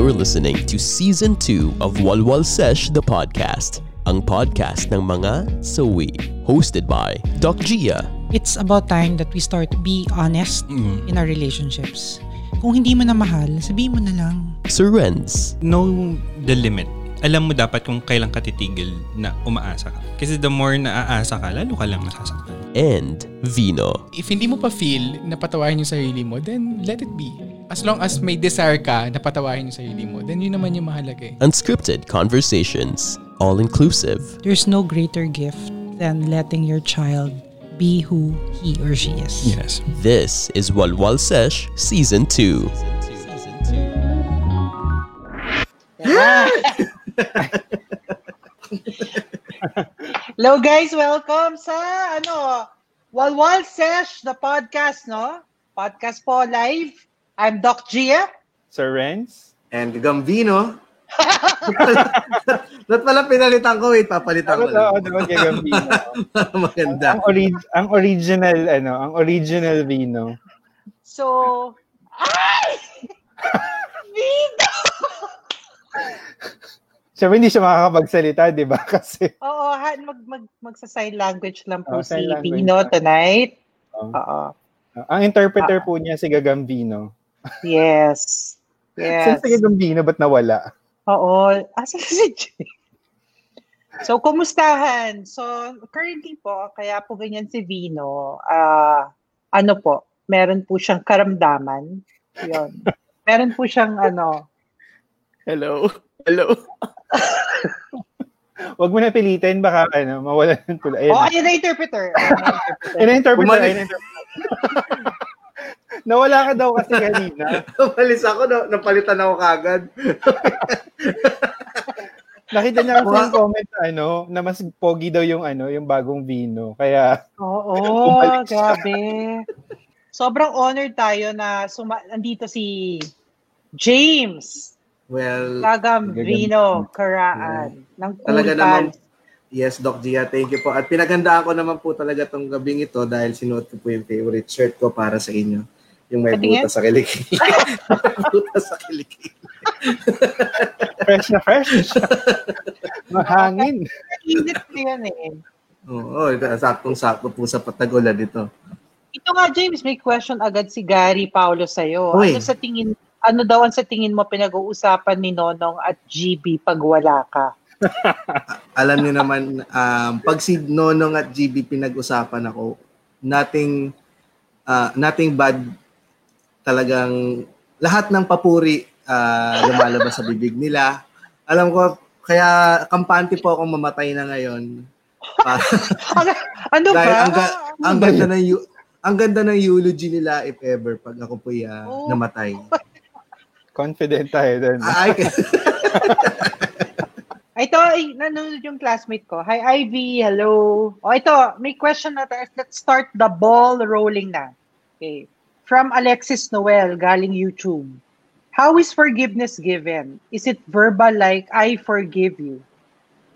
You're listening to Season 2 of Walwal Sesh the Podcast, ang podcast ng mga sawi. Hosted by Doc Gia. It's about time that we start to be honest in our relationships. Kung hindi mo na mahal, sabihin mo na lang. Sir Renz. know the limit. Alam mo dapat kung kailan ka titigil na umaasa ka. Kasi the more na aasa ka, lalo ka lang masasaktan. and Vino. If hindi mo pa feel na patawarin yung sarili mo, then let it be. As long as may desire ka na patawarin yung sarili mo, then yun naman yung mahalaga eh. Unscripted conversations, all inclusive. There's no greater gift than letting your child be who he or she is. Yes. This is Walwal Sesh Season 2. Hello guys, welcome sa ano, Walwal Sesh, the podcast, no? Podcast po live. I'm Doc Gia. Sir Renz? And Gambino. Ba't pala pinalitan ko? Wait, papalitan ko daw, lang. dapat kay Gambino. Maganda. ang, ori- ang original, ano, ang original vino. So, ay! Vito! Siyempre, hindi siya makakapagsalita, di ba? Kasi, Oo, ha, mag, mag, magsa-sign language lang po Oh, si lang. tonight. Oh. Oo. ang interpreter po niya si Gagambino. Yes. Yes. Yes. si Gagambino, ba't nawala? Oo. Asa si Jay? So, kumustahan? So, currently po, kaya po ganyan si Vino, ah ano po, meron po siyang karamdaman. Yun. Meron po siyang ano, Hello. Hello. Huwag mo na pilitin, baka ano, mawala ng tulay. Ayan, oh, na. ayun na interpreter. Ayun na interpreter. Ayun na interpreter. Na nawala ka daw kasi kanina. Umalis ako, no, napalitan ako kagad. Nakita niya kasi yung comment ano, na mas pogi daw yung ano, yung bagong vino. Kaya, Oo, siya. grabe. Sobrang honored tayo na suma- andito si James Well, Gagambino Karaan ng Cool talaga naman, yes, Doc Gia, thank you po. At pinagandaan ko naman po talaga tong gabing ito dahil sinuot ko po yung favorite shirt ko para sa inyo. Yung may butas sa kilikili. butas sa kilikili. fresh na fresh. Mahangin. Init ko yan eh. Oo, oh, saktong-sakto po sa patagulan dito. Ito nga, James, may question agad si Gary Paulo sa'yo. Uy. Ano sa tingin ano daw ang sa tingin mo pinag-uusapan ni Nonong at GB pag wala ka? alam niyo naman, um, pag si Nonong at GB pinag-usapan ako, nothing, uh, nothing bad talagang lahat ng papuri uh, lumalabas sa bibig nila. Alam ko, kaya kampante po akong mamatay na ngayon. Para, Ano dahil ba? ang, ga- ang ganda ng ang ganda ng eulogy nila if ever pag ako po uh, Oh. namatay. Confident tayo dun. Ay, Ito, ay, nanonood yung classmate ko. Hi, Ivy. Hello. O, ito, may question na tayo. Let's start the ball rolling na. Okay. From Alexis Noel, galing YouTube. How is forgiveness given? Is it verbal like, I forgive you?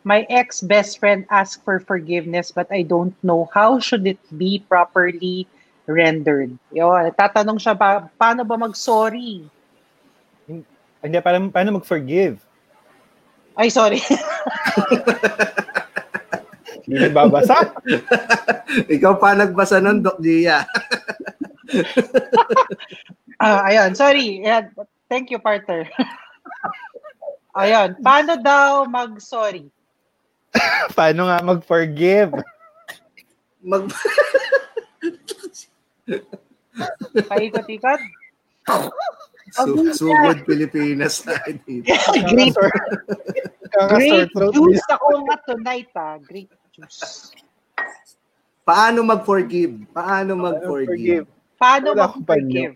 My ex-best friend asked for forgiveness but I don't know how should it be properly rendered. Yun, tatanong siya, pa, paano ba mag-sorry? Hindi, paano, paano mag-forgive? Ay, sorry. Hindi nagbabasa. ikaw pa nagbasa nun, Doc Gia. Ah, ayun, sorry. Ayan, Thank you, partner. ayun, paano daw mag-sorry? paano nga mag-forgive? Mag Paikot-ikot? Su- sugod Pilipinas tayo dito. Great, great juice ako nga tonight, ah. Great juice. Paano mag-forgive? Paano mag-forgive? Paano mag-forgive?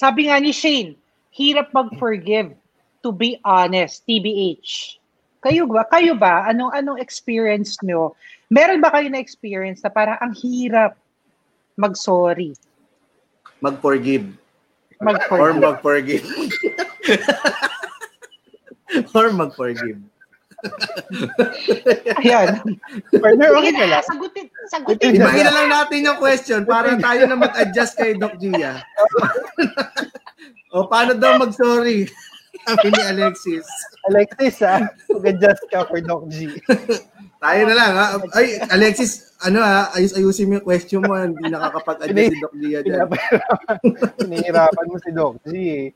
Sabi nga ni Shane, hirap mag-forgive. To be honest, TBH. Kayo ba? Kayo ba? Anong anong experience nyo? Meron ba kayo na experience na parang ang hirap mag-sorry? Mag-forgive. Or Mag-forgive. mag-forgive. Or mag-forgive. Ayan. Partner, okay ka lang? Sagutin, sagutin. Ibahin na lang natin yung question para tayo na mag-adjust kay Doc Gia. o paano daw mag-sorry? Sabi ni Alexis. Alexis, ha? Mag-adjust ka for Doc G. Tayo na lang, ha? Ay, Alexis, ano ha? Ayus ayusin mo yung question mo. Hindi nakakapag-adjust si Doc Gia dyan. Pinahirapan mo si Doc G, eh.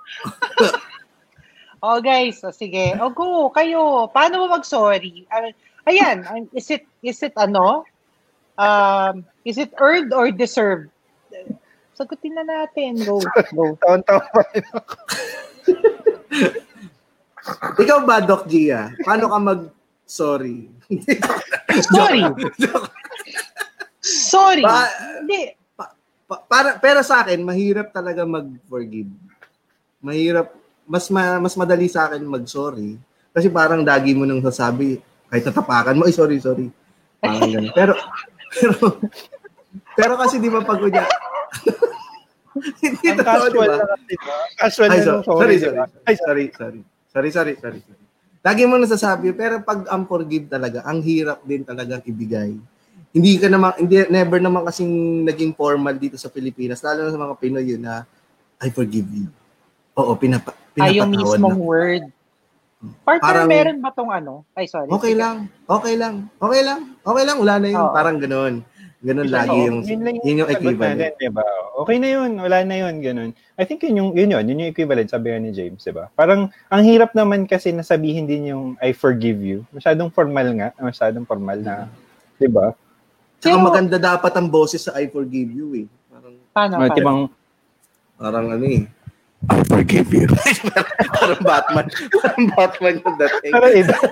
Oh, guys, oh, sige. O, go, kayo. Paano mo mag-sorry? Ah, Ayan, is it, is it ano? Um, is it earned or deserved? Sagutin na natin. Go, go. Taon-taon pa. Ikaw ba, Doc Gia? Paano ka mag-sorry? Sorry. Sorry. Ba- Hindi. Pa- para pero sa akin mahirap talaga mag-forgive. Mahirap mas ma, mas madali sa akin mag-sorry kasi parang dagi mo nang sasabi kahit tatapakan mo, ay sorry, sorry. Parang ganun. Pero pero pero kasi di ba pag unya hindi Ang totoo, di casual ba? Casual Ay, na sorry, sorry, sorry. Ay, sorry, sorry. Sorry, sorry, sorry. sorry. Lagi mo nasasabi, pero pag unforgive talaga, ang hirap din talaga ibigay. Hindi ka naman, hindi, never naman kasing naging formal dito sa Pilipinas, lalo na sa mga Pinoy yun na, I forgive you. Oo, pinapa, Ay, yung pinapatawad mismong na. word. Partner, Parang- meron ba tong ano? Ay, sorry. Okay lang, okay lang, okay lang, okay lang, wala na yun. Oo. Parang ganun. Ganun lagi yung, yun lang yun yung equivalent. natin, diba? Okay na yun, wala na yun, ganun. I think yun yung, yun yun, yun yung equivalent, sabi nga ni James, diba? Parang, ang hirap naman kasi nasabihin din yung I forgive you. Masyadong formal nga, masyadong formal na, diba? Tsaka Pero- maganda dapat ang boses sa I forgive you eh. Parang, Paano? Paano? tibang, Parang ano eh. I forgive you. parang Batman. Parang Batman yung dating. parang iba.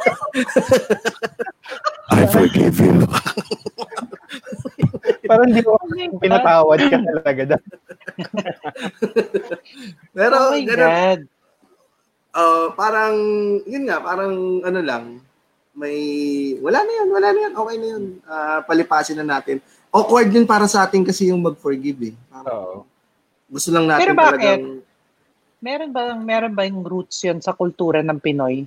I forgive you. parang di ko pinatawad ka talaga. Pero, Oh my ganun, God. uh, parang, yun nga, parang ano lang, may, wala na yun, wala na yun, okay na yun. Ah, palipasin na natin. Awkward yun para sa atin kasi yung mag-forgive eh. Parang, Oo. gusto lang natin Pero bakit? talagang, Meron ba meron ba yung roots yun sa kultura ng Pinoy?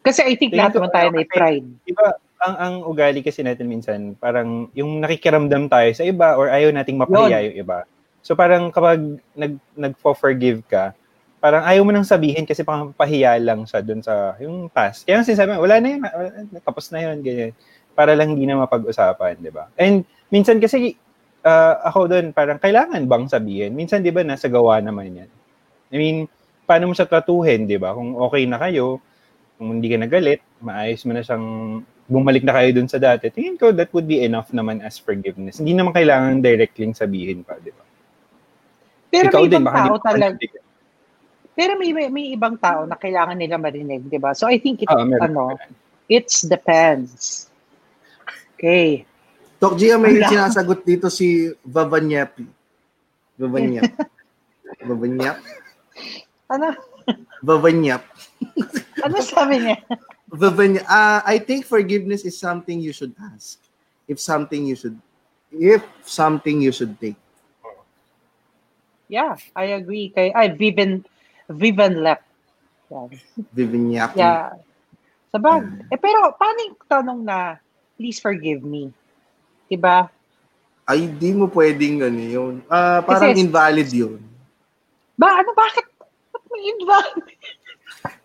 Kasi I think lahat naman tayo may pride. Diba, ang ang ugali kasi natin minsan, parang yung nakikiramdam tayo sa iba or ayaw nating mapahiya yung iba. So parang kapag nag nagfo-forgive ka, parang ayaw mo nang sabihin kasi parang pahiya lang siya dun sa yung past. Kaya sinasabi, wala na yun, wala, tapos na yun, ganyan. Para lang hindi na mapag-usapan, di ba? And minsan kasi, ah, ako doon, parang kailangan bang sabihin? Minsan, di ba, nasa gawa naman yan. I mean, paano mo siya tratuhin, di ba? Kung okay na kayo, kung hindi ka nagalit, maayos mo na siyang bumalik na kayo dun sa dati, tingin ko that would be enough naman as forgiveness. Hindi naman kailangan directly sabihin pa, di ba? Pero Ikaw may din, ibang baka hindi tao talaga. Pero may, may, may ibang tao na kailangan nila marinig, di ba? So I think it, meron. ano, it's depends. Okay. Tok Gia, may Wala. sinasagot dito si Vavanyapi. Vavanyap. Vavanyap. Ano? Vavanyap. Ano sabi niya? Vavanya, ah, I think forgiveness is something you should ask. If something you should, if something you should take. Yeah, I agree. Kay, ay, Vivian, Vivian left. Yeah. Vavanyap. yeah. Sabag. Eh, pero paano yung tanong na, please forgive me? Diba? Ay, di mo pwedeng ano yun. Ah, parang Kasi- invalid yun. Ba, ano, bakit? Ba't may invite?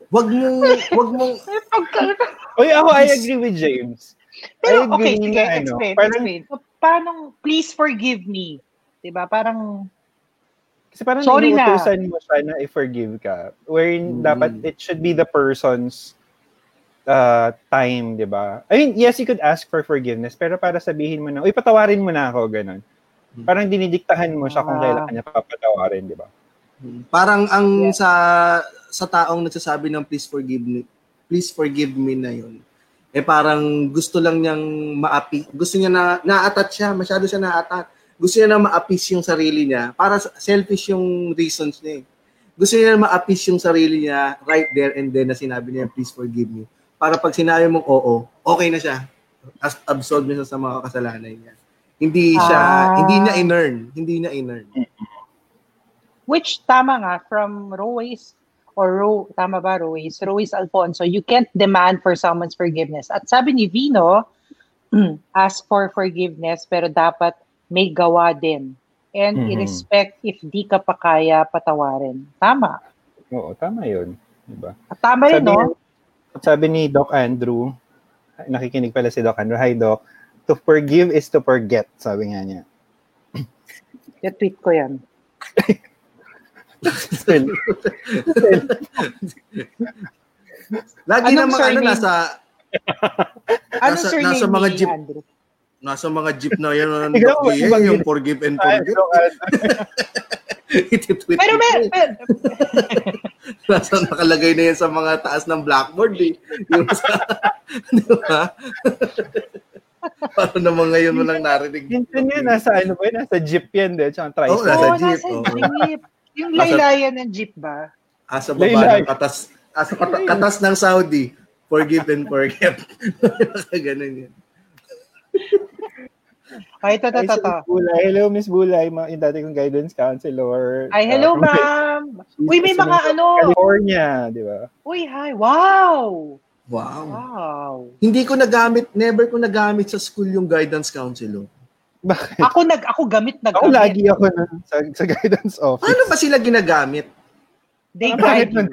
Wag mo, wag mo, May pagka- Oy, ako, I agree with James. Pero I okay, sige, na, ano, explain, parang- explain. So, paano, please forgive me? Diba? Parang, Kasi parang Sorry na. inuutusan mo siya na i-forgive ka. Wherein Mm. dapat it should be the person's uh, time, di ba? I mean, yes, you could ask for forgiveness, pero para sabihin mo na, uy, patawarin mo na ako, ganun. Parang dinidiktahan mo siya kung Ah. kailan kanya papatawarin, di ba? Parang ang sa sa taong nagsasabi ng please forgive me, please forgive me na yun. Eh parang gusto lang niyang maapi, gusto niya na na-attach siya, masyado siya na-attach. Gusto niya na ma-appease yung sarili niya. Para selfish yung reasons niya eh. Gusto niya na ma-appease yung sarili niya right there and then na sinabi niya, please forgive me. Para pag sinabi mong oo, okay na siya. As absolve niya sa mga kasalanan niya. Hindi siya, Ah. hindi niya in-earn. Hindi niya in-earn. Which tama nga, from Royce, or Ro, tama ba Royce? Royce Alfonso, you can't demand for someone's forgiveness. At sabi ni Vino, ask for forgiveness, pero dapat may gawa din. And Mhm. i-respect if di ka pa kaya patawarin. Tama. Oo, tama yun. Diba? At tama rin, Sabi, no? sabi ni Doc Andrew, nakikinig pala si Doc Andrew, hi Doc, to forgive is to forget, sabi nga niya. I-tweet ko yan. Lagi Anong naman ano nasa Anong Nasa- nasa mga jeep. Andrew? nasa mga jeep na yan ang yung yun. forgive and forget. Andrew. Ititweet Pero may- Nasa nakalagay na yan sa mga taas ng blackboard eh. Yung sa, di ba? Paano naman ngayon mo lang narinig? Minsan yun, nasa ano ba yun? Nasa jeep yan, de. Tsaka Oo, tricycle. nasa oh, jeep, nasa oo. jeep. Yung laylayan ng jeep ba? Asa baba Laylay. ng katas, asa kata- katas ng Saudi. Forgive and forget. Ganun yan. Ay, ito, ito, ito, Bulay. Hello, Miss Bulay. Ma- Yung dati kong guidance counselor. Ay, hello, Uh, ma'am. Uy, may mga ano. California, di ba? Uy, hi. Wow. Wow. Wow. Hindi ko nagamit, never ko nagamit sa school yung guidance counselor. Bakit? Ako nag ako gamit nag Ako lagi ako na, sa, sa guidance office. Paano ba sila ginagamit? They Ang pangit guide ng,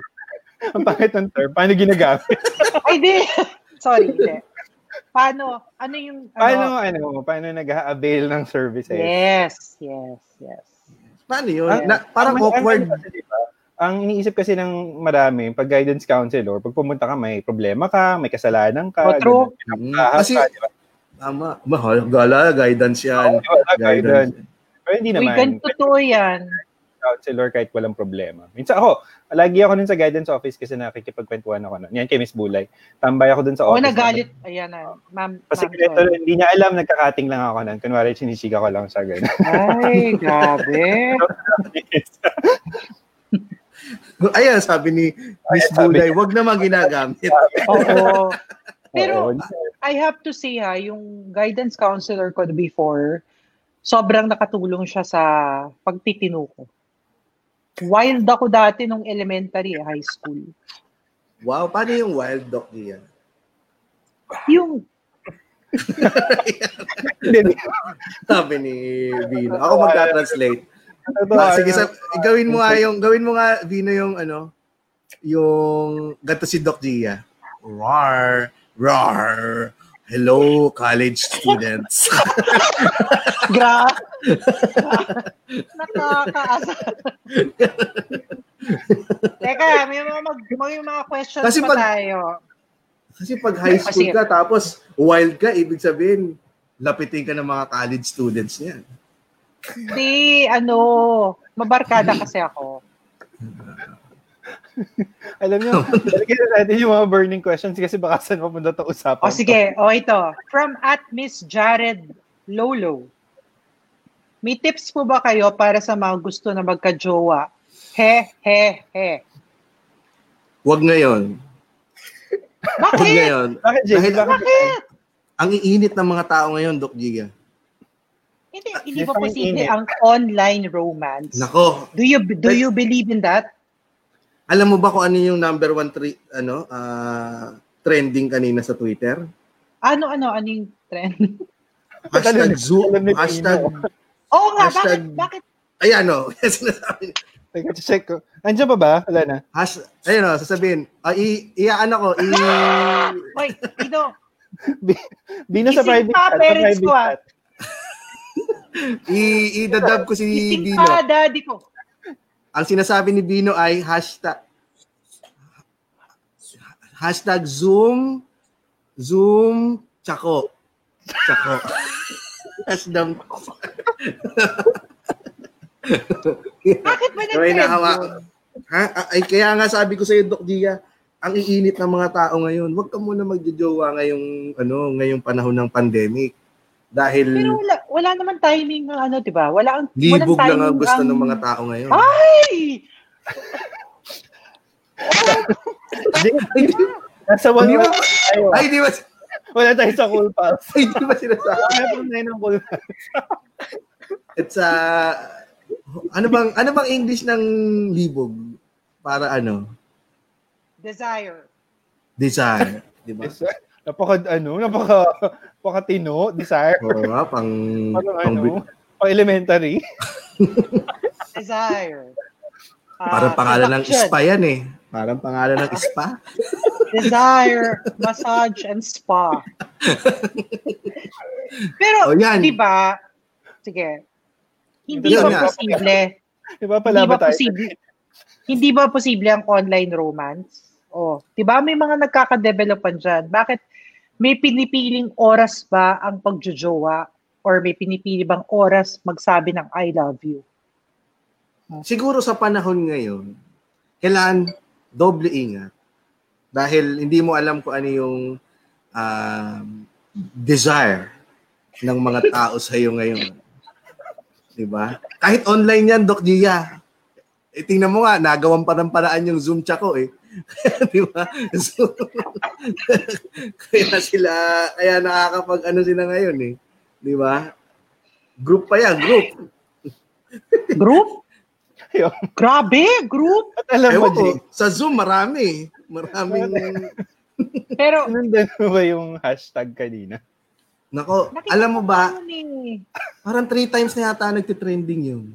ang pangit ng term. Paano ginagamit? Ay, di. Sorry, hindi. Paano? Ano yung ano? Paano, ano, paano nag-avail ng services? Yes, yes, yes. Paano yun? Ang- Na, parang ang- awkward. Ang, kasi, diba, ang iniisip kasi ng marami, pag guidance counselor, pag pumunta ka, may problema ka, may kasalanan ka, Oh, true. ganun, pinapahas Kasi- ka, di ba? Tama. Mahal. Gala, guidance yan. Wala, guidance. Guidance. Pero hindi Uy, naman. ganito totoo yan. counselor kahit walang problema. Minsan ako, lagi ako nun sa guidance office kasi nakikipagkwentuhan ako nun. Yan kay Miss Bulay. Tambay ako dun sa office. nagalit. Ayan na. Ma'am, Kasi ma'am, ganito, sorry. hindi niya alam, nagkakating lang ako nun. Kunwari, sinisiga ko lang siya. Ganun. Ay, grabe. Ayan, sabi ni Miss Bulay, wag naman ginagamit. Oo. Pero Oo. I have to say ha, yung guidance counselor ko before, sobrang nakatulong siya sa pagtitino ko. Wild ako dati nung elementary, high school. Wow, paano yung wild dog niya? Yung, Sabi ni Vino. Ako magta-translate. Ma, sige, sa, gawin mo nga yung, gawin mo nga, Vino, yung ano, yung, ganito si Doc Gia. Rar, rar, hello, college students. gra, nakakaasa. Teka, may mga, mag, may mga questions Kasi pa pag- tayo. Kasi pag high school ka, tapos wild ka, ibig sabihin, lapitin ka ng mga college students niyan. Hindi, ano, mabarkada kasi ako. alam niyo, na natin yung mga burning questions kasi baka saan mapunta ito usapan. O sige, o ito. From at Miss Jared Lolo. May tips po ba kayo para sa mga gusto na magka-jowa? He, he, he. Huwag ngayon. Huwag Bakit? ngayon. Bakit, Jake? Dahil Bakit? Bakit? ang iinit ng mga tao ngayon, Doc Giga. Hindi, hindi ba ang posible ang online romance? Nako, Do you do you believe in that? Alam mo ba kung ano yung number one tri- ano, ah, trending kanina sa Twitter? Ano ano ano yung trend? Hashtag Zoom, hashtag, Oo nga, Hashtag- bakit bakit ayan o, sinasabi niya. Teka, check ko. Andiyan pa ba? Wala na. Hash, ayun o, sasabihin, ah, i, iyaan ako, i, Wait, ito. Bino sa Ising private chat. Parents ko, ah. i, idadab ko si Ising Bino. pa, daddy ko. Ang sinasabi ni Bino ay hashtag hashtag Zoom Zoom Chako. Chako. hashtag Bakit ba nag-trend nahawa. yun? Ha? Ay, kaya nga sabi ko sa iyo, Doc Dia, ang iinit ng mga tao ngayon. Huwag ka muna magjojowa ngayong ano, ngayong panahon ng pandemic. Dahil Pero wala, wala naman timing ng ano, di ba? Wala ang libog lang ang gusto ang- ng mga tao ngayon. Ay! Nasa one Hindi ba? month tayo. Ay, di ba? Wala tayo sa cool pals. Ay, di ba sinasabi? Wala pa tayo ng cool pals. It's uh, ano bang ano bang English ng libog para ano? Desire. Desire, di ba? Napaka, ano, napaka, napaka tino, desire. Oo nga, pang, Parang pang ano, pang elementary. Desire. Ah, parang pangalan ng spa yan eh. Parang pangalan ng spa. Desire, massage, and spa. Pero, O, yan. di ba, sige, hindi Yun ba nga. posible, Di ba hindi pala ba ba tayo? posible, hindi ba posible ang online romance? Oh, 'di ba may mga nagkaka-developan diyan. Bakit may pinipiling oras ba ang pagjojowa or may pinipili bang oras magsabi ng I love you? Siguro sa panahon ngayon, kailangan doble ingat. Dahil hindi mo alam kung ano yung um, desire ng mga tao sa iyo ngayon. 'Di ba? Kahit online yan, Doc Gia. Eh, tingnan mo nga, nagawan pa ng paraan yung Zoom chat ko eh. 'Di ba? So, kaya sila, kaya nakakapag ano sila ngayon eh. 'Di ba? Group pa yan, group. Group? Grabe, group. At alam mo, Ewan ko, Jay, sa Zoom marami. Maraming Pero mo ba yung hashtag kanina? Nako, nakita alam mo ko ba, eh. parang three times na yata nagtitrending yun.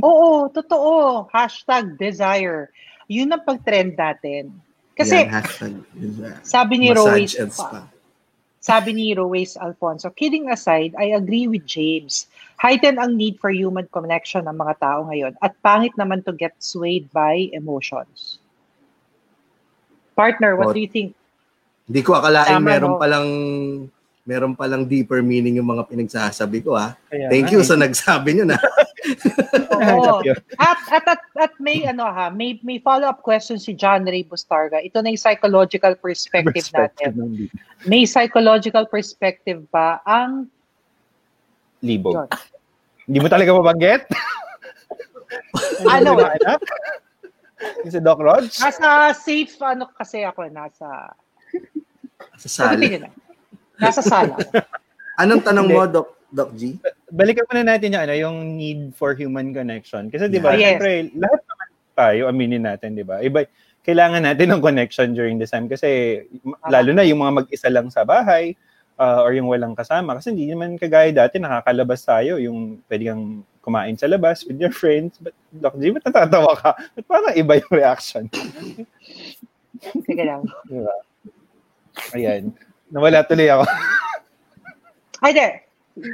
Oo, totoo. Hashtag desire. Yun ang pag-trend natin. Kasi Yan, hashtag sabi ni spa. sabi ni Royce Alfonso, kidding aside, I agree with James. Heighten ang need for human connection ng mga tao ngayon at pangit naman to get swayed by emotions. Partner, what Oh, do you think? Hindi ko akalain Tama, meron no? palang meron palang deeper meaning yung mga pinagsasabi ko ha. Kaya Thank you eh. sa nagsabi nyo na. Oo. At, at, at, at may, ano ha, may, may follow-up question si John Ray Bustarga. Ito na yung psychological perspective, Perspective natin. May psychological perspective ba ang Libo. Yun. Hindi mo talaga mabanggit? Ano? Yung si Doc Rog? nasa safe ano kasi ako nasa sa sali. Nasa sala. Anong tanong mo, Doc, Doc G? Balikan muna natin yung, ano, yung need for human connection. Kasi di ba, Yeah. Yes. syempre, lahat naman tayo, aminin natin, di ba? Iba, kailangan natin ng connection during this time kasi lalo na yung mga mag-isa lang sa bahay uh, or yung walang kasama. Kasi hindi naman kagaya dati, nakakalabas tayo, yung pwede kang kumain sa labas with your friends. But, Doc G, ba't natatawa ka? Ba't parang iba yung reaction? Sige lang. Di ba? Ayan. Nawala tuloy ako. Ay, de.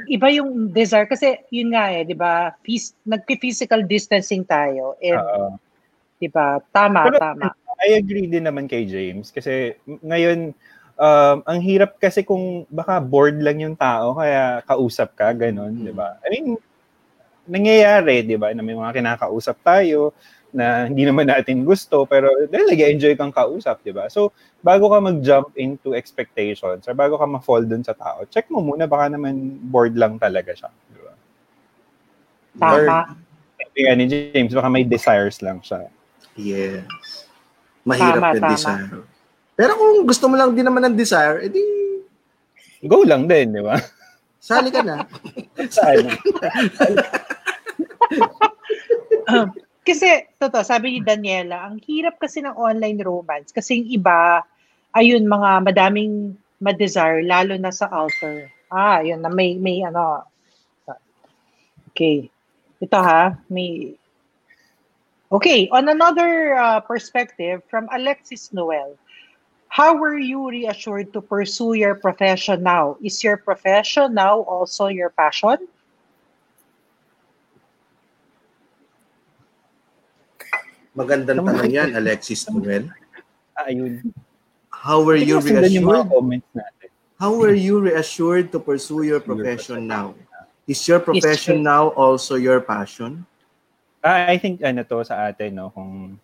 Iba yung desire. Kasi yun nga eh, di ba? Phys- Nag-physical distancing tayo. And, di ba? Tama, Pero- tama. I agree din naman kay James kasi ngayon um, ang hirap kasi kung baka bored lang yung tao kaya kausap ka ganun, 'di ba? I mean nangyayari, 'di ba, na may mga kinakausap tayo na hindi naman natin gusto pero dahil nag-enjoy kang kausap, 'di ba? So bago ka mag-jump into expectations or bago ka ma-fall dun sa tao, check mo muna baka naman bored lang talaga siya, 'di ba? Tama. Sabi ni James, baka may desires lang siya. Yes. Mahirap Tama, yung tama. desire. Pero kung gusto mo lang din naman ng desire, edi Go lang din, 'di ba? sali ka na. Saan? Kasi, totoo, sabi ni Daniela, ang hirap kasi ng online romance. Kasi yung iba, ayun, mga madaming ma-desire, lalo na sa altar. Ah, yun, na may, may ano. Okay. Ito ha, may... Okay, on another uh, perspective, from Alexis Noel, how were you reassured to pursue your profession now? Is your profession now also your passion? Magandang tanong yan, Alexis Noel. Ayun. How were you reassured? comments natin. How were you reassured to pursue your profession now? Is your profession now also your passion? Ah, I think ano to sa atin, no, kung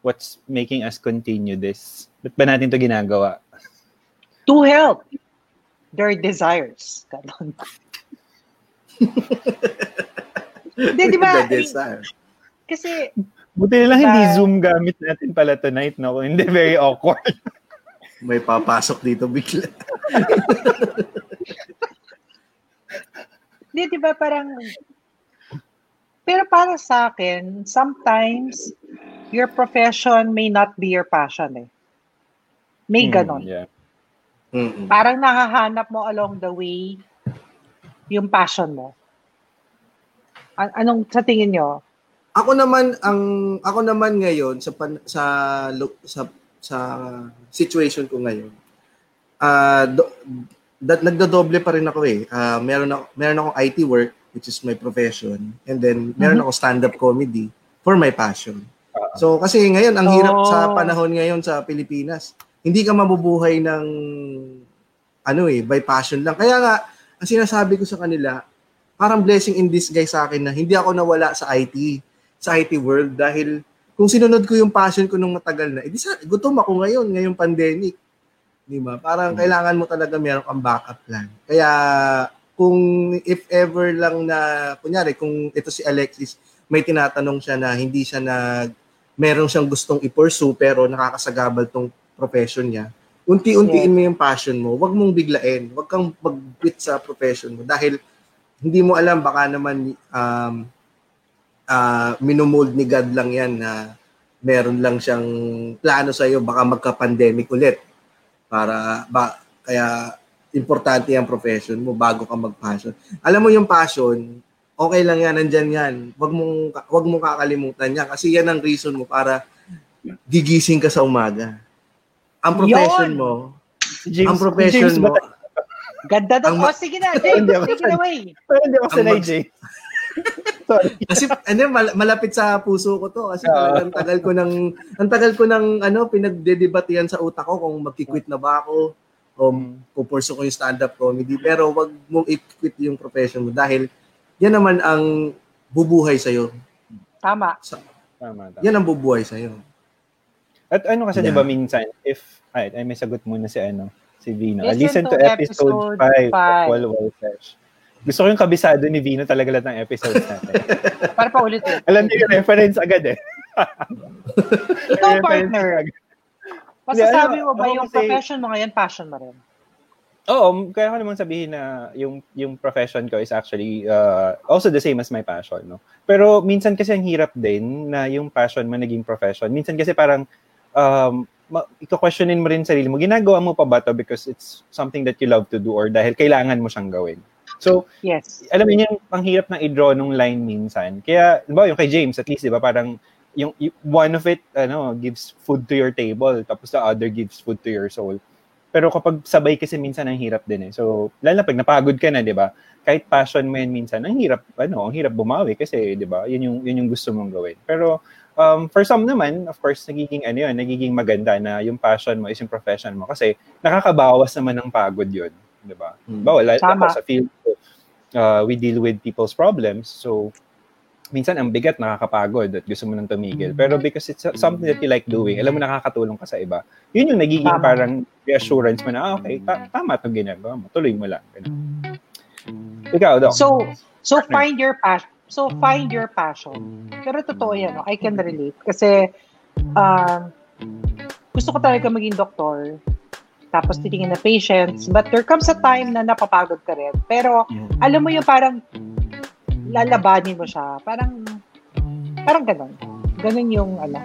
what's making us continue this. Ba't ba natin to ginagawa? to help their desires. Ganon. Hindi, di ba? The desire. Kasi, Buti na lang hindi Diba? Zoom gamit natin pala tonight, no? Kung Hindi, very awkward. May papasok dito bigla. hindi, di ba parang, pero para sa akin, sometimes, your profession may not be your passion eh. May ganon. Hmm, yeah. Mm-mm. Parang nahahanap mo along the way yung passion mo. An- anong sa tingin nyo? Ako naman ang ako naman ngayon sa pan, sa sa sa situation ko ngayon. Ah, do, da, nagdodoble pa rin ako eh. Ah, meron ako meron akong IT work which is my profession and then meron ako stand-up comedy for my passion. So kasi ngayon ang hirap sa Oh. panahon ngayon sa Pilipinas. Hindi ka mabubuhay ng ano eh, by passion lang. Kaya nga ang sinasabi ko sa kanila, parang blessing in disguise sa akin na hindi ako nawala sa IT, sa IT world dahil kung sinunod ko yung passion ko nung matagal na, edi sa gutom ako ngayon, ngayong pandemic. Di ba? Parang kailangan mo talaga meron kang backup plan. Kaya kung if ever lang na, kunyari, kung ito si Alexis, may tinatanong siya na hindi siya nag, meron siyang gustong i-pursue pero nakakasagabal tong profession niya, unti-untiin mo yung passion mo. Huwag mong biglain. Huwag kang mag-quit sa profession mo dahil hindi mo alam baka naman um, ah minomold ni God lang yan na meron lang siyang plano sa iyo baka magka-pandemic ulit para ba kaya importante ang profession mo bago ka mag-passion. Alam mo yung passion, okay lang yan, nandyan yan. Wag mong, wag mong kakalimutan yan kasi yan ang reason mo para gigising ka sa umaga. Ang profession Yun! mo, Si James, ang profession si James mo, ba? Ganda daw. Ang Oh, ma- sige na, James. It sanay. away. Pero hindi ako sanay, James. Sorry. Kasi ano mal- malapit sa puso ko to kasi talagang tagal ko ng ang tagal ko ng ano pinagdedebatihan sa utak ko kung magki-quit na ba ako o pupurso ko yung stand-up comedy pero wag mong i-quit yung profession mo dahil yan naman ang bubuhay sa iyo. Tama. Tama, tama. Yan ang bubuhay sa iyo. At ano kasi, Yeah. di ba, minsan, if, ay, ay, may sagot muna si, ano, si Vino. Ah, Listen Listen, to, to episode episode 5 five. of Walwal Fresh. Gusto ko yung kabisado ni Vino talaga lahat ng episodes natin. Para pa ulit eh. Alam niyo yung reference agad eh. Ikaw, partner. agad. Masasabi Hindi, mo ano, ba yung kasi- profession mo ngayon, passion mo rin? Oo, kaya ko naman sabihin na yung yung profession ko is actually uh, also the same as my passion, no. Pero minsan kasi ang hirap din na yung passion mo naging profession. Minsan kasi parang um ma- iko-questionin mo rin sarili mo, ginagawa mo pa ba to because it's something that you love to do or dahil kailangan mo siyang gawin. So, Yes. alam niyo yung ang hirap ng i-draw nung line minsan. Kaya, di ba, yung kay James, at least, di ba, parang yung, yung one of it, ano, gives food to your table, tapos the other gives food to your soul. Pero kapag sabay kasi minsan ang hirap din eh. So, lalo na pag napagod ka na, 'di ba? Kahit passion mo yan minsan, ang hirap ano, ang hirap bumawi kasi 'di ba? Yun yung yun yung gusto mong gawin. Pero um, for some naman, of course, nagiging ano yun, nagiging maganda na yung passion mo is yung profession mo kasi nakakabawas naman ng pagod yun, 'di ba? Hmm. Ba, wala Tama. ako sa field ko, uh, we deal with people's problems. So, minsan ang bigat nakakapagod at gusto mo nang tumigil. Pero because it's something that you like doing, alam mo nakakatulong ka sa iba. Yun yung nagiging Tama. parang reassurance mo na, ah, okay, ta- tama itong ginagawa mo. Tuloy mo lang. Ganun. Ikaw, Doc. So, so find your passion. So find your passion. Pero totoo yan, no? I can relate. Kasi, um, gusto ko talaga maging doktor. Tapos titingin na patients. But there comes a time na napapagod ka rin. Pero, alam mo yung parang lalabanin mo siya. Parang, parang ganun. Ganun yung, ano,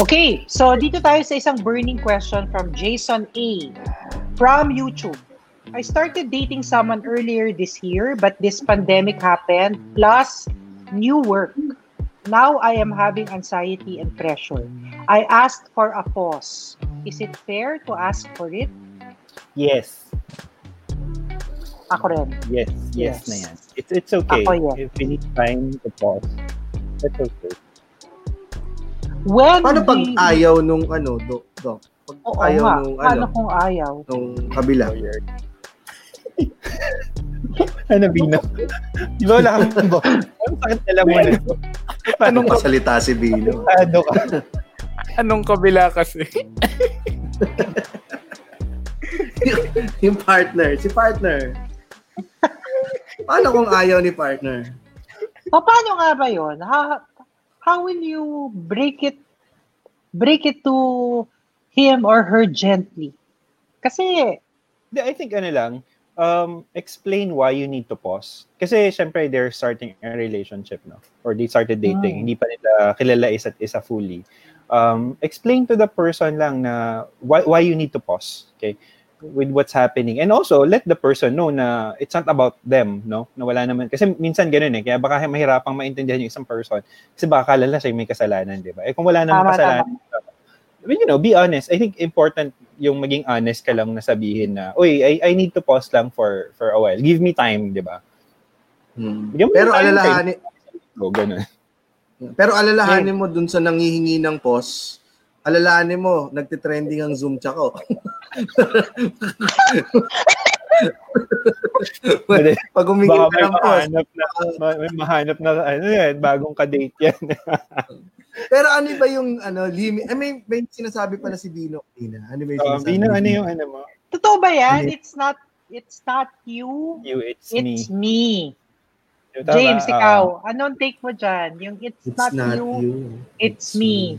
Okay, so dito tayo sa isang burning question from Jason A. From YouTube. I started dating someone earlier this year, but this pandemic happened, plus new work. Now I am having anxiety and pressure. I asked for a pause. Is it fair to ask for it? Yes. Ako rin. Yes. Yes, Yes. na yan. It's, it's okay. Ako yan. If you need time to pause, that's okay. When Paano pag we- ayaw nung ano, Doc? Doc? Pag Oo ayaw nga. nung Paano ano, kung ayaw? nung kabila. Ano, kang bo? Ang sakit alam mo na. Anong pasalita si Bino? Ano ka? Anong kabila kasi? yung partner, si partner. Paano kung ayaw ni partner? Pa- Paano nga ba yun? Ha, how will you break it break it to him or her gently? Kasi I think ano lang, um, explain why you need to pause. Kasi syempre they're starting a relationship, no? Or they started dating. Mm. Hindi pa nila kilala isa't isa fully. Um, explain to the person lang na why, why you need to pause. Okay? With what's happening. And also, let the person know na it's not about them, no? Na wala naman. Kasi minsan ganun eh. Kaya baka mahirapang maintindihan yung isang person. Kasi baka kalala siya may kasalanan, di ba? Eh kung wala naman Tama, kasalanan, I mean, you know, be honest. I think important yung maging honest ka lang na sabihin na, uy, I, I need to pause lang for for a while. Give me time, di ba? Hmm. Pero ng time, alalahanin, So, ganun. pero alalahanin mo dun sa nangihingi ng pause, alalahanin mo, nagtitrending ang Zoom tsako. Pag humingi Baka ka may ng mahanap na, ma- may mahanap na, ano yan, bagong ka-date yan. Pero ano ba yung ano, limit? I mean, may sinasabi pala si Dino kanina. Ano ba yung um, sinasabi? Bino, ni ano Dino? yung ano mo? totoo ba yan? Ano? It's not it's not you. You, it's, me. It's me. Tama, James, ah. ikaw, anong take mo dyan? Yung it's, It's not, not you, you. it's me.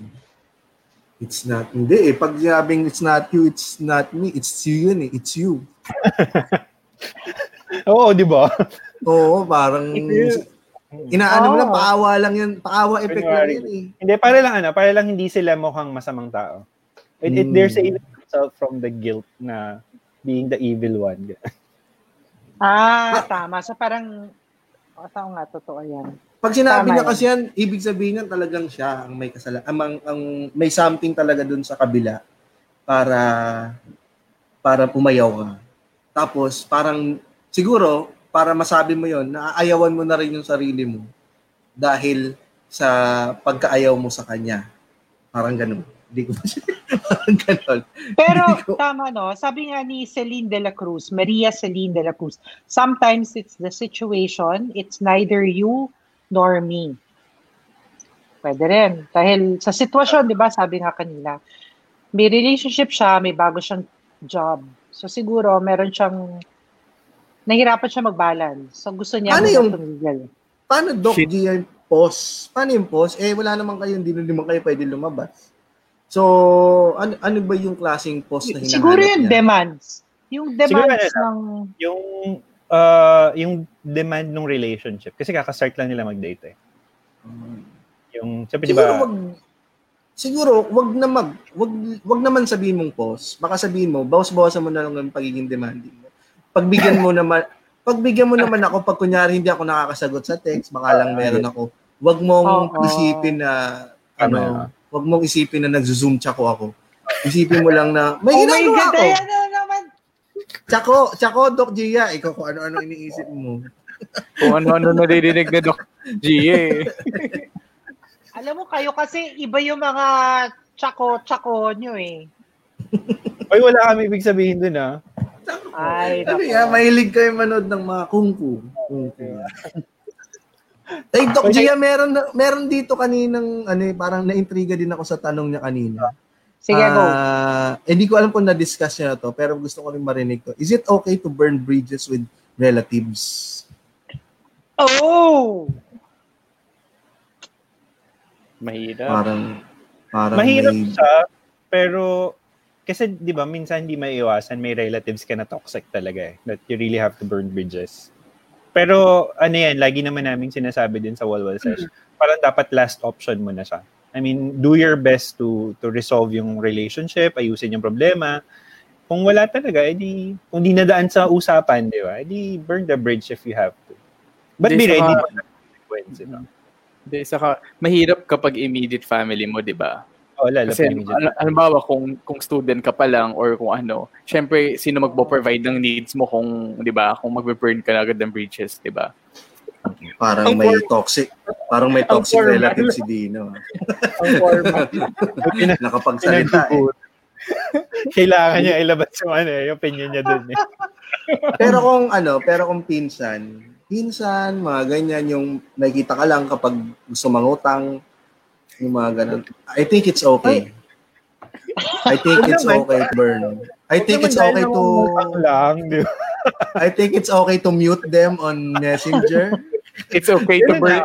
It's not, hindi eh. Pag sinabing it's not you, it's not me. It's you yun eh. It's you. Oo, di ba? Oo, parang... It's Inaano mo Oo. lang, paawa lang yan. Paawa effect lang yan eh. Hindi, para lang ano, para lang hindi sila mukhang masamang tao. It, it, Hmm. they're saving themselves from the guilt na being the evil one. Ah, tama. So parang, oh, tao nga, totoo yan. Pag sinabi Tama niya kasi yan, ibig sabihin niyan talagang siya ang may kasalanan. Ang, ang, may something talaga dun sa kabila para para pumayaw ka. Tapos parang siguro para masabi mo yon naaayawan mo na rin yung sarili mo dahil sa pagkaayaw mo sa kanya. Parang ganun. Hindi ko parang ganun. Pero ko- tama no, sabi nga ni Celine de la Cruz, Maria Celine de la Cruz, sometimes it's the situation, it's neither you nor me. Pwede rin. Dahil sa sitwasyon, di ba, sabi nga kanila, may relationship siya, may bago siyang job. So siguro, meron siyang, nahirapan siya mag-balance. So gusto niya Ano muna yung- tumigil. Paano Doc Shit. G yung pause? Paano yung pause? Eh wala naman kayo, hindi naman kayo pwede lumabas. So, ano, ano ba yung klaseng pause na hinahanap Siguro yung niya? demands. Yung demands ano ng... yung uh, yung demand ng relationship. Kasi kakastart lang nila mag-date eh. Yung, sabi di Siguro ba, wag siguro wag na mag wag wag naman sabihin mong pause. Baka sabihin mo, bawas-bawasan mo na lang ang pagiging demanding mo. Pagbigyan mo naman pagbigyan mo naman ako pag kunyari hindi ako nakakasagot sa text, baka lang meron ako. Wag mong Oo. isipin na ano, yun. wag mong isipin na nagzo-zoom tsako ako. Isipin mo lang na may oh my ginagawa God, ako. ayan na naman. Tsako, tsako Doc Gia, ikaw kung ano-ano iniisip mo. Kung ano-ano naririnig na Doc Gia eh. Alam mo kayo kasi iba yung mga tsako-tsako nyo eh. Oy, wala kami ibig sabihin dun ah. Ay, Ano yan, mahilig kayo manood ng mga kung fu. Kung fu. Ay, Doc Gia, meron, meron dito kaninang, ano eh, parang naintriga din ako sa tanong niya kanina. Sige, go. Ah, hindi ko alam kung na-discuss niya na to, pero gusto ko rin marinig to. Is it okay to burn bridges with relatives? Oh! Mahirap. Parang, parang Mahirap may- siya, pero kasi 'di ba minsan hindi maiiwasan may relatives ka na toxic talaga eh that you really have to burn bridges. Pero ano yan, lagi naman namin sinasabi din sa Walwal Sesh, parang dapat last option mo na siya. I mean, do your best to to resolve yung relationship, ayusin yung problema. Kung wala talaga, edi kung di nadaan sa usapan, di ba? Edi burn the bridge if you have to. But Di, be ready for the consequences. no? Di, saka, mahirap kapag immediate family mo, di ba? Oh, lalo Kasi, ano, halimbawa, kung, kung student ka pa lang or kung ano, syempre, sino magpo-provide ng needs mo kung, di ba, kung magbe-burn ka na agad ng breaches, di ba? Parang Ang may toxic, parang may toxic relative si Dino. Ang format. Nakapagsalita eh. Kailangan niya ilabas yung ano, eh, yung opinion niya dun eh. Pero kung ano, pero kung pinsan, pinsan, mga ganyan, yung nakikita ka lang kapag gusto mangutang, yung mga ganun. I think it's okay. I think it's okay to burn. I think it's okay to Ang lang? I think it's okay to mute them on Messenger. It's okay to burn, na,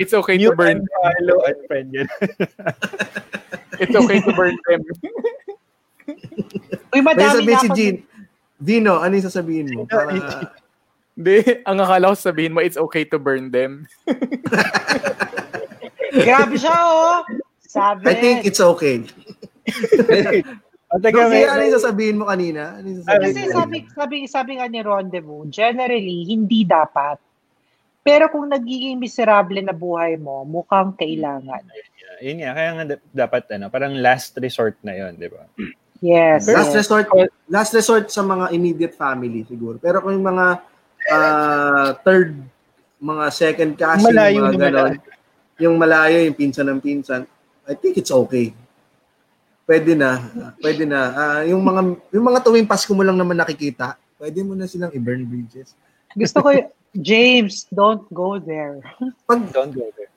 It's okay to burn and follow and friend yun. It's okay to burn them. Uy, May madami na si ako. Jean, Vino, ano yung sasabihin mo? Para, Hindi, ang akala ko sabihin mo, it's okay to burn them. Grabe siya, oh. Sabi. I think it's okay. O, teka, may, ano yung sasabihin mo kanina? Ano yung sasabihin Kasi mo sabi, sabi, sabi nga ni Rendezvous, generally, hindi dapat. Pero kung nagiging miserable na buhay mo, mukhang kailangan. yun nga, kaya nga da- dapat ano, parang last resort na yon, di ba? Yes. Last resort, last resort sa mga immediate family siguro. Pero kung yung mga ah, third, mga second cousin, Malayo mga ganon, yung malayo, yung pinsan ng pinsan, I think it's okay. Pwede na. Pwede na. Ah, yung mga yung mga tuwing Pasko mo lang naman nakikita, pwede mo na silang i-burn bridges. Gusto ko, James, don't go there. Pag Don't go there.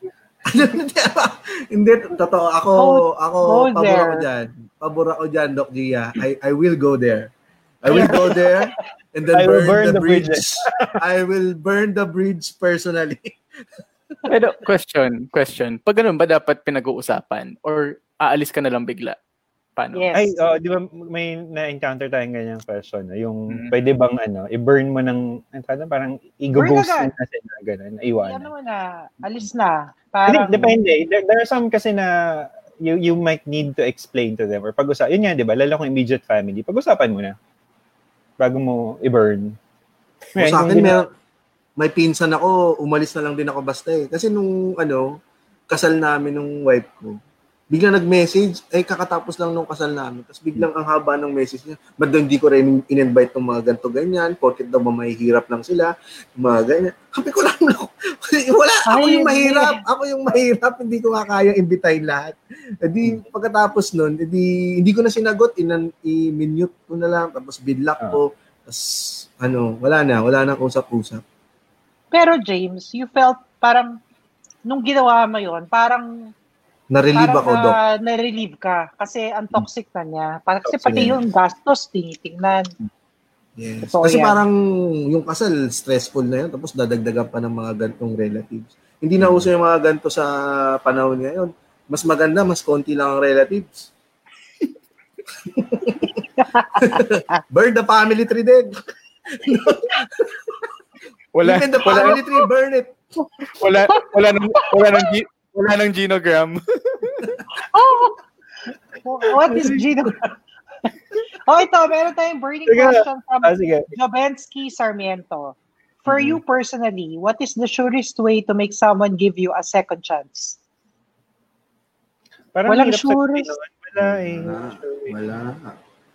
hindi totoo ako Go- ako go pabor there. ako diyan. Pabor ako diyan, Doc Gia. I I will go there. I will go there and then I will burn, burn the, the bridge. bridges. I will burn the bridge personally. Pero, question, question. Pag ganun ba dapat pinag-uusapan? Or aalis ka na lang bigla? Paano? Yes. Ay, oh, di ba may na-encounter tayong ganyang question, no? yung Mhm. pwede bang ano, i-burn mo ng, ano parang i-ghost mo agad. na gano'n, Ano iwanan. mo na, alis na. Hindi, Parang, depende. There, there are some kasi na you you might need to explain to them or pag-usap. Yun nga, di ba? Lalo kung immediate family. Pag-usapan mo na bago mo i-burn. Ngayon, sa akin, may, may pinsan ako, umalis na lang din ako basta eh. Kasi nung, ano, kasal namin nung wife ko, biglang nag-message, eh kakatapos lang nung kasal namin. Tapos biglang ang haba ng message niya, ba't daw hindi ko rin in-invite ng mga ganito ganyan, porket daw ba mahihirap lang sila, mga ganyan. Sabi ko lang, no. wala, ako Ay, yung hindi. mahirap, ako yung mahirap, hindi ko kaya imbitahin lahat. E di, pagkatapos nun, e di, hindi ko na sinagot, inan, i-minute ko na lang, tapos bidlock Ah. ko, tapos, ano, wala na, wala nang usap-usap. pero James, you felt parang, nung ginawa mo yon parang, Na-relieve ako, Doc. na, na-relieve ka. Kasi ang toxic na niya. Parang, kasi Toxic pati yung gastos, tinitingnan. Yes. Totoo Kasi yan. parang yung kasal, stressful na yun, tapos dadagdagan pa ng mga gantong relatives. Hindi na uso yung mga ganto sa panahon ngayon. Mas maganda, mas konti lang ang relatives. burn the family tree din. Wala, Even the wala, family tree, burn it. wala, wala, nang, wala, nang, wala nang genogram. Oh! What is Gino? oh, ito, meron tayong burning Sige. question from Ah, sige. Jovensky Sarmiento. For Mhm. you personally, what is the surest way to make someone give you a second chance? Parang Walang hirap sure. sabihin naman. Wala eh. Wala. Wala.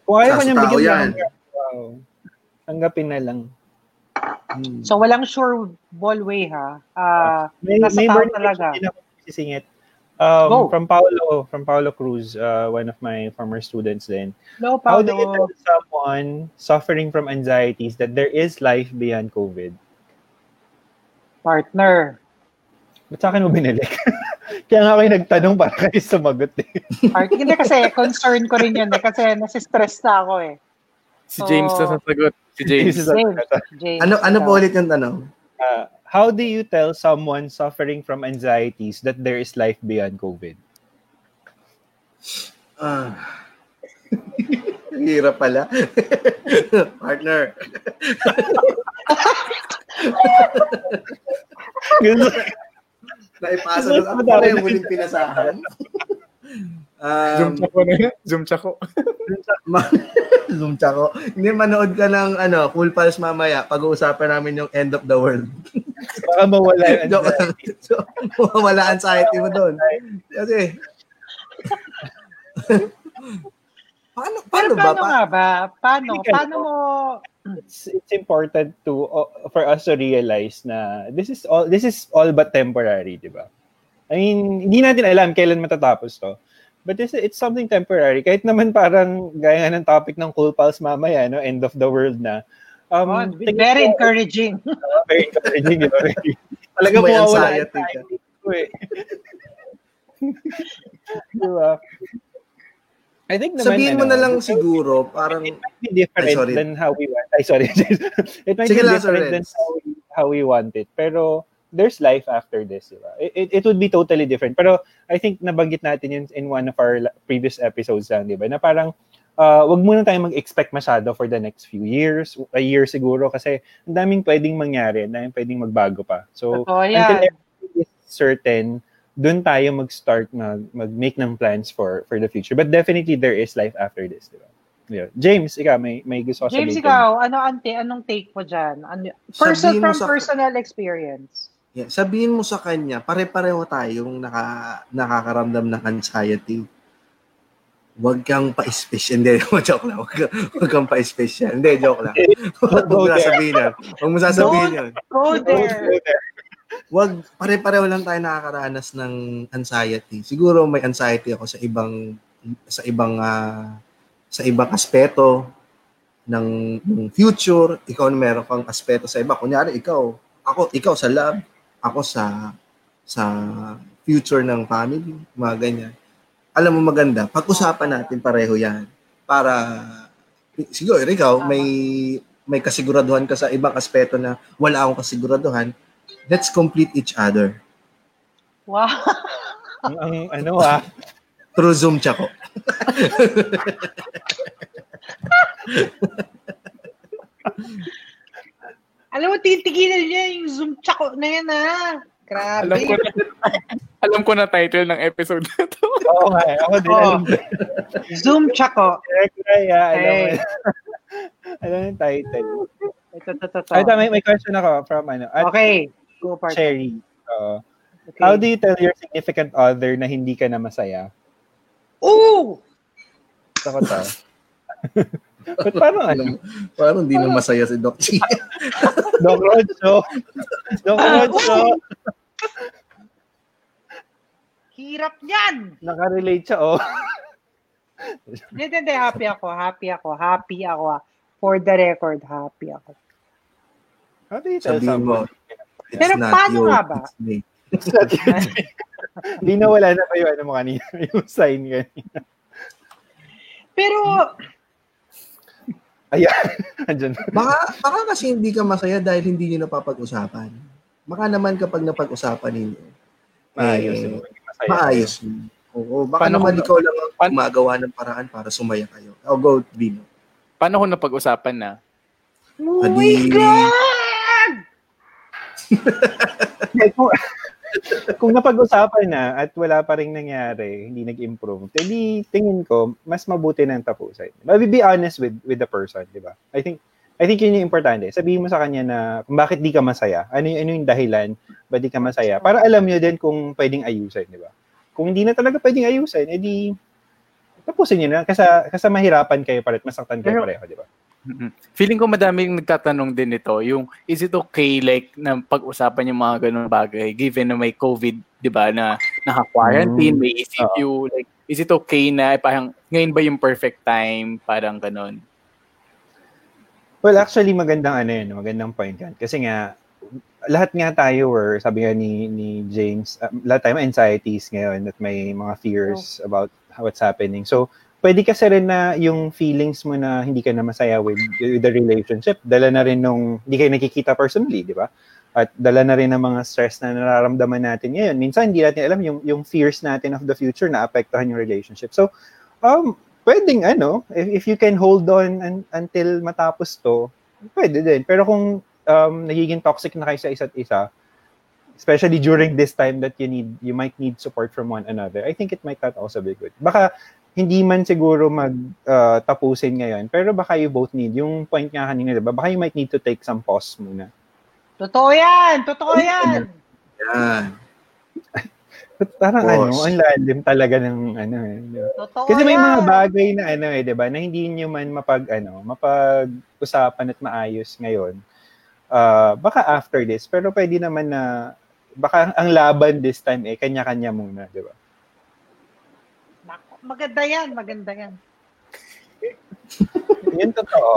Kung ayaw ko Sa niyang bigyan yan. wow. Tanggapin na lang. Hmm. So, walang sure ball way, ha? Ah, May, Nasa may tao talaga. din ako sisingit. Um, Go. from Paolo, from Paolo Cruz, uh, one of my former students then. no, How do you Paolo. tell someone suffering from anxieties that there is life beyond COVID? Partner. Ba't sa akin mo binalik? Kaya nga kayo nagtanong para kayo sumagot eh. Part, hindi kasi, concern ko rin yun eh, kasi nasistress na ako eh. Si James na sasagot. Si James. James. James. Ano ano po ulit yung tanong? Uh, how do you tell someone suffering from anxieties that there is life beyond COVID? Ah. Hirap pala. Partner. Naipasa na ko ako dami yung huling pinasahan. Zoom Um, chako na yun. Zoom chako. Zoom tsako. Hindi, manood ka ng ano, Cool Pals mamaya. Pag-uusapan namin yung end of the world. Baka mawala yung Joke lang. mawala anxiety mo doon. Kasi, paano, Pero paano ba? paano Pa- nga ba? Paano? Paano mo... it's, it's important to uh, for us to realize na this is all this is all but temporary, 'di ba? I mean, hindi natin alam kailan matatapos 'to. But this, it's something temporary. Kahit naman parang gaya nga ng topic ng Cool Pals mamaya, no? End of the world na. Um, Oh, tingin very ko- encouraging. very encouraging. Talaga mawawala anxiety ka. anxiety ko eh. diba? I think naman, Sabihin mo ano, na lang siguro, parang, it might be different Ay, sorry. than how we want. Ay, sorry. it might Sige be lang, different than how we, how we want it. Pero there's life after this, di ba? It, it, it would be totally different. Pero I think nabanggit natin yun in one of our previous episodes lang, di ba? Na parang, uh, wag muna tayo mag-expect masyado for the next few years, a year siguro, kasi ang daming pwedeng mangyari, ang daming pwedeng magbago pa. So, Totoo until yan. everything is certain, dun tayo mag-start mag, mag-make ng plans for for the future. But definitely, there is life after this, di ba? Yeah. James, ikaw, may, may gusto ka James, sabihin? ikaw, ano ante, anong take mo dyan? Ano, person Sabihin from sa- personal experience. Yeah, sabihin mo sa kanya, pare-pareho tayong naka, nakakaramdam ng anxiety. Huwag kang pa-special. Hindi, joke lang. Huwag, kang- huwag kang pa-special. Hindi, joke lang. Huwag mo sasabihin yun. Huwag mo sasabihin yun. Go there. Wag, pare-pareho lang tayo nakakaranas ng anxiety. Siguro may anxiety ako sa ibang sa ibang ah, sa ibang aspeto ng, ng future. Ikaw meron kang aspeto sa iba. Kunyari ikaw, ako ikaw sa love, ako sa sa future ng family, mga ganyan. Alam mo maganda, pag-usapan natin pareho 'yan para siguro ikaw may may kasiguraduhan ka sa ibang aspeto na wala akong kasiguraduhan, let's complete each other. Wow. ang, ang ano ah, Through Zoom tsako. Alam mo, titigilan niya yung Zoom tsako na yan, ha? Grabe. Alam ko na, alam ko na title ng episode na to. oo nga, eh. ako din, Oo. alam ko. Zoom tsako. Kaya, alam mo, Hey. alam yung title. Ito, ito, ito. ito. Ay, may, may question ako from ano, at Okay. Go, part. Cherry. Uh, Okay. How do you tell your significant other na hindi ka na masaya? Ooh! Gusto ko to. But parang ano, Parang hindi na masaya si Doc G. Doc Rocho. Doc Ah, Rocho. Hirap yan! Nakarelate siya, oh. Hindi, hindi, happy ako, happy ako, happy ako. ah. For the record, happy ako. How do you tell Sabihin mo, it's Pero not paano you, nga ba? it's me. Hindi na wala na yung ano mo kanina? Yung sign kanina. Pero, Ayan. Andyan. Baka, baka kasi hindi ka masaya dahil hindi nyo napapag-usapan. Baka naman kapag napag-usapan ninyo, Maayos. eh, masaya. maayos. Oo, baka Paano naman kung- ikaw lang ang paano- gumagawa ng paraan para sumaya kayo. O, go, Bino. Paano kung napag-usapan na? oh my Adi- God! Eh, kung, napag-usapan na at wala pa rin nangyari, hindi nag-improve, edi tingin ko, mas mabuti nang tapusin. But be honest with with the person, di ba? I think I think yun yung importante. Sabihin mo sa kanya na kung bakit di ka masaya, ano yung, ano yung dahilan, ba't di ka masaya, para alam nyo din kung pwedeng ayusin, di ba? Kung hindi na talaga pwedeng ayusin, edi tapusin nyo na kasi, kasi mahirapan kayo palit, masaktan kayo pareho, di ba? Feeling ko madaming nagtatanong din ito, yung is it okay like na pag-usapan yung mga ganung bagay given na may COVID, 'di ba, na naka-quarantine, Mm. may ECQ, like is it okay na eh, parang ngayon ba yung perfect time, parang ganun. Well, actually, magandang ano yun, magandang point yan. Kasi nga, lahat nga tayo were, sabi nga ni, ni James, uh, lahat tayo may anxieties ngayon at may mga fears about what's happening. So, pwede kasi rin na yung feelings mo na hindi ka na masaya with, with the relationship, dala na rin nung, hindi kayo nakikita personally, di ba? At dala na rin ng mga stress na nararamdaman natin ngayon. Minsan, hindi natin alam yung, yung fears natin of the future na apektuhan yung relationship. So, um, pwedeng ano, if, if you can hold on un- until matapos to, pwede din. Pero kung um, nagiging toxic na kayo sa isa't isa, especially during this time that you need, you might need support from one another, I think it might not also be good. Baka hindi man siguro mag uh, tapusin ngayon, pero baka you both need, yung point nga kanina, diba? Baka you might need to take some pause muna. Totoo yan! Totoo yan! Yan. But parang ano, ang lalim talaga ng ano eh. di ba? Totoo Kasi may yan. mga bagay na ano eh, 'di ba, na hindi niyo man mapag ano, mapag-usapan at maayos ngayon. Ah, baka after this, pero pwede naman na baka ang laban this time eh kanya-kanya muna, 'di ba? Maganda yan, maganda yan. Yun totoo.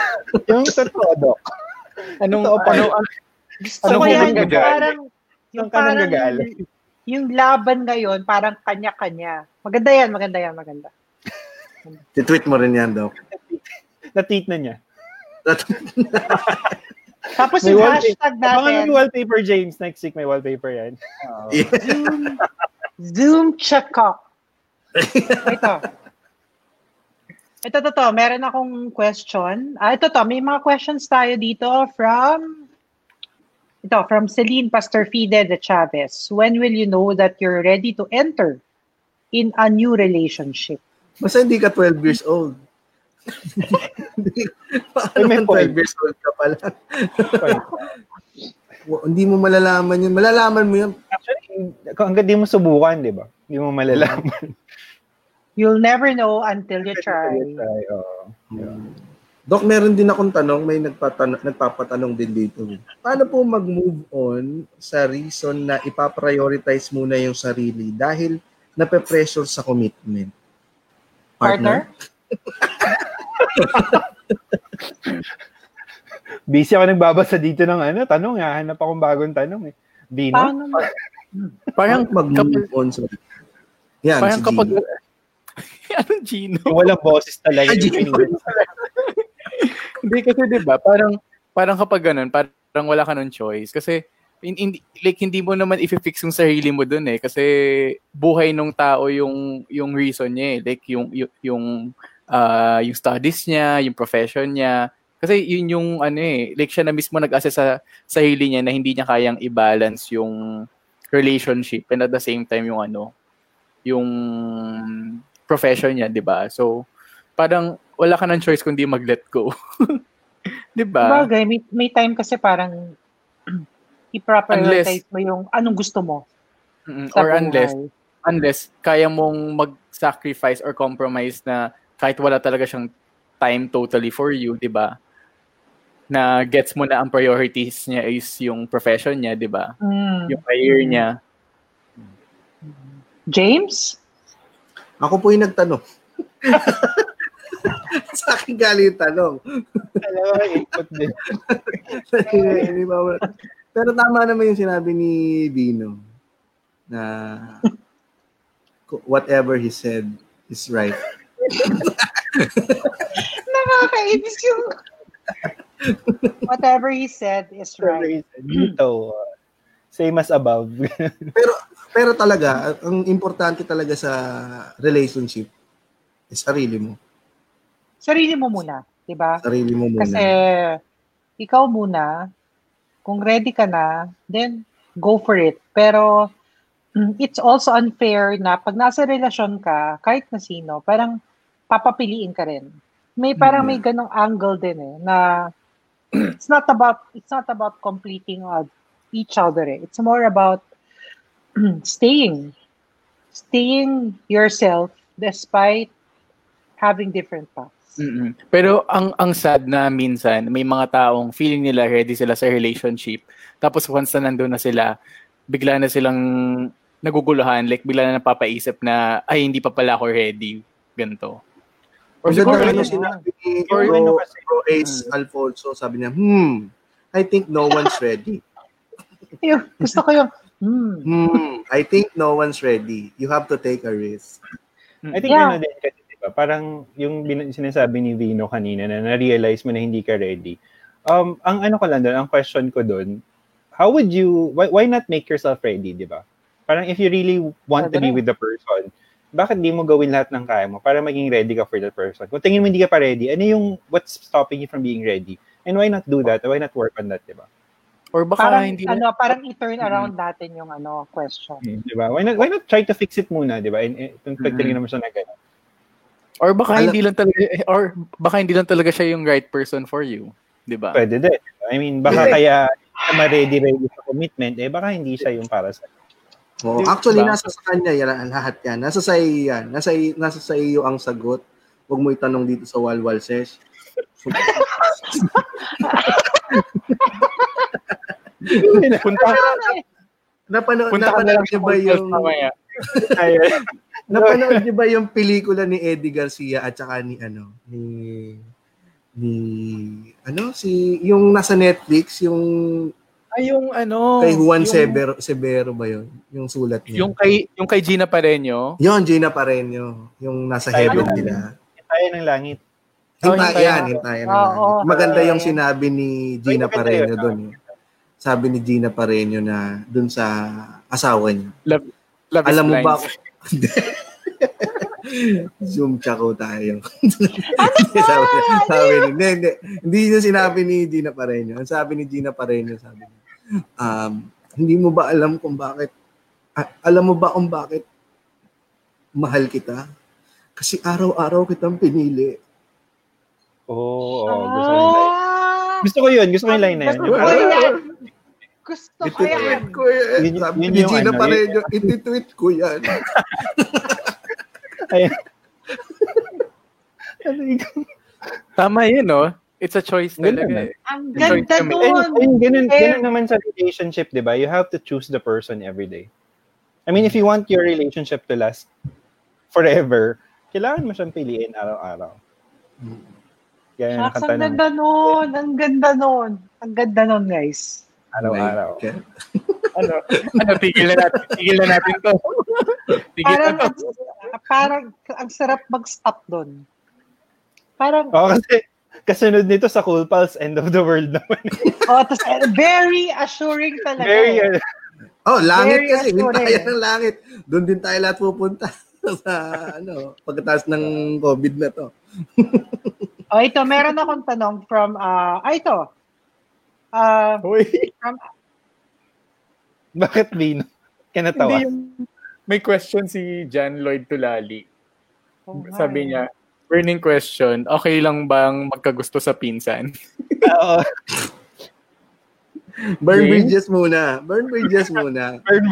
yung totoo, Dok. Anong Totoo pa. ano Gusto Ano ko yan, yung parang, yung parang, nanggagaling? yung laban ngayon, parang kanya-kanya. Maganda yan, maganda yan, maganda. Titweet mo rin yan, Doc. Na-tweet na niya. Tapos May yung wallpaper. hashtag Abangan natin, mo wallpaper, James. Next week may wallpaper yan. Zoom, Zoom check-up. Ito. Ito, to, to. Meron akong question. Ah, ito, to. May mga questions tayo dito from ito, from Celine Pastor Fide de Chavez. When will you know that you're ready to enter in a new relationship? Basta hindi ka 12 years old. Paano may man point. 12 years old ka pala? Wa- hindi mo malalaman yun. Malalaman mo yun. Actually, kung hanggang di mo subukan, di ba? Hindi mo malalaman. You'll never know until you try. Try, oo. Doc, meron din akong tanong. May nagpatanong, nagpapatanong din dito. Paano po mag-move on sa reason na ipaprioritize muna yung sarili dahil nape-pressure sa commitment? Partner? Busy ako nagbabasa dito ng ano, tanong. Hahanap akong bagong tanong eh. Bino? Paano? Parang mag-move on sa Yan, Parang si kapag... Gino. Anong Gino? Walang boses talaga. Gino. Hindi kasi 'di ba? Parang parang kapag ganun, parang wala ka ng choice kasi in, in- like hindi mo naman i-fix yung sarili mo doon eh kasi buhay nung tao yung yung reason niya eh. Like yung yung yung, ah, yung studies niya, yung profession niya. Kasi yun yung ano eh, like siya na mismo nag-assess sa sarili niya na hindi niya kayang i-balance yung relationship and at the same time yung ano, yung profession niya, 'di ba? So parang wala ka ng choice kundi mag-let go. 'Di ba? Bagay, may, may time kasi parang i-prioritize mo yung anong gusto mo Mm, Or unless unless kaya mong mag-sacrifice or compromise na kahit wala talaga siyang time totally for you, 'di ba? Na gets mo na ang priorities niya is yung profession niya, 'di ba? Mm. Yung career Mm. niya. James? Ako po yung nagtanong. sa akin galing yung tanong. Alam mo, input din. Pero tama naman yung sinabi ni Vino na whatever he said is right. Nakakainis yung... Whatever he said is right. Dito, uh, same as above. Pero pero talaga, ang importante talaga sa relationship is sarili mo. Sarili mo muna, di ba? Sarili mo muna. Kasi ikaw muna, kung ready ka na, then go for it. Pero mm, it's also unfair na pag nasa relasyon ka, kahit na sino, parang papapiliin ka rin. May parang may ganong angle din eh, na it's not about it's not about completing uh, each other eh. It's more about staying staying yourself despite having different paths. Mm-mm. Pero ang ang sad na minsan may mga taong feeling nila ready sila sa relationship. Tapos once na nandun na sila, bigla na silang naguguluhan, like bigla na napapaisip na ay hindi pa pala ako ready. Ganto. Or Ang siguro ano, sinabi ni Bro, ano kasi- Bro Ace Alfonso, sabi niya, hmm, I think no one's ready. Yung, gusto ko yung, hmm, Hmm, I think no one's ready. You have to take a risk. I think Yeah. ano din kasi, diba, parang yung bin- sinasabi ni Vino kanina na na-realize mo na hindi ka ready. Um, ang ano ko lang doon, ang question ko doon, how would you, why, why not make yourself ready, di ba? Parang if you really want to be with the person, bakit di mo gawin lahat ng kaya mo para maging ready ka for that person? Kung tingin mo hindi ka pa ready, ano yung, what's stopping you from being ready? And why not do that? Why not work on that, di ba? or baka parang, hindi ano, parang i-turn around natin yung ano, question. Di ba? Why not, why not try to fix it muna, di ba? And, and, kung pagtingin naman siya na gano'n. or baka Alam- hindi lang talaga or baka hindi lang talaga siya yung right person for you, 'di ba? Pwede din. I mean, baka kaya ma-ready-ready sa commitment, eh baka hindi siya yung para sa Oh, actually, nasa sa kanya yan, lahat yan. Nasa sa iyo yan. Nasa, nasa sa iyo ang sagot. Huwag mo itanong dito sa Walwal Sesh. Punta Napanood, punta ka na napanood lang niyo ba yung mamaya. napanood niyo ba yung pelikula ni Eddie Garcia at saka ni ano ni ni ano si yung nasa Netflix yung Ay, yung ano, kay Juan yung, Severo, Severo ba yun? Yung sulat niya. Yung kay yung kay Gina Pareño. Yun, Gina Pareño. Yung nasa Tayo heaven ng- nila. tayo ng langit. Oh, Hintayan, hintayan. hintayan Oo, na lang. oo. Maganda yung sinabi ni Gina Pareño doon. eh. Sabi ni Gina Pareño na doon sa asawa niya. Love, love Alam mo blind. ba? Zoom chako tayo. Ano sabi, sabi ni, hindi, hindi, hindi niya sinabi ni Gina Pareño. Ang sabi ni Gina Pareño, sabi niya, um, hindi mo ba alam kung bakit, ah, alam mo ba kung bakit mahal kita? Kasi araw-araw kitang pinili. Oo, oh, gusto ko yun. Ah! Gusto ko yun. Gusto ko yung line na yun. Gusto ko yan. Gusto ko yan. ko yan. Yun- Sabi yun ni yung Gina ano, Pareño, ititweet ko yan. Ano? Tama yun, no? It's a choice talaga. na. eh. Ang Enjoy ganda nun. ayun, ganun, ganun naman sa relationship, di ba? You have to choose the person every day. I mean, if you want your relationship to last forever, kailangan mo siyang piliin araw-araw. Yung Shucks, ang ng ganda nun. Ang ganda nun. Ang ganda nun, guys. araw-araw. Okay. ano, ano, tigil na natin, tigil na natin to. tigil Parang, na to. parang, ang sarap mag-stop dun. Parang, Oo, kasi kasunod nito sa Cool Pals, End of the World naman. oh, tas, eh, very assuring talaga. Very, eh. Oh, langit Very kasi. assuring. Hintayan ng langit. Doon din tayo lahat pupunta sa ano, pagkatapos ng COVID na to. Oh, ito, meron akong tanong from, ah, ah, ito. Ah, Uy, from, bakit Vino? Kaya natawa. hindi yung, may question si John Lloyd Tulali. oh, Sabi hi. niya, burning question, okay lang bang magkagusto sa pinsan? Oo. Burn James? bridges muna. Burn bridges muna. Burn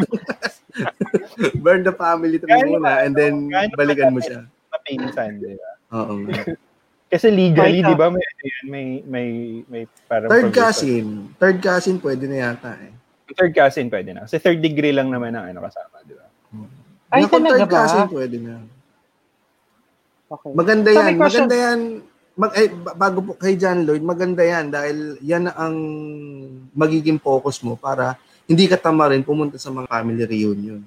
Burn the family tree Gaano muna ba- and then balikan mo siya. sa pinsan, di ba? Oo. Kasi legally, di ba, may, ano yan, may, may, may parang Third cousin. Third cousin pwede na yata eh. Third cousin pwede na. Kasi third degree lang naman ang ano kasama, di ba? Ay, Kung talaga third ba? cousin pwede na. Okay. Maganda So, yan. Maganda yan. Mag, eh, ba- bago po kay John Lloyd, maganda yan dahil yan ang magiging focus mo para hindi ka tamarin pumunta sa mga family reunion.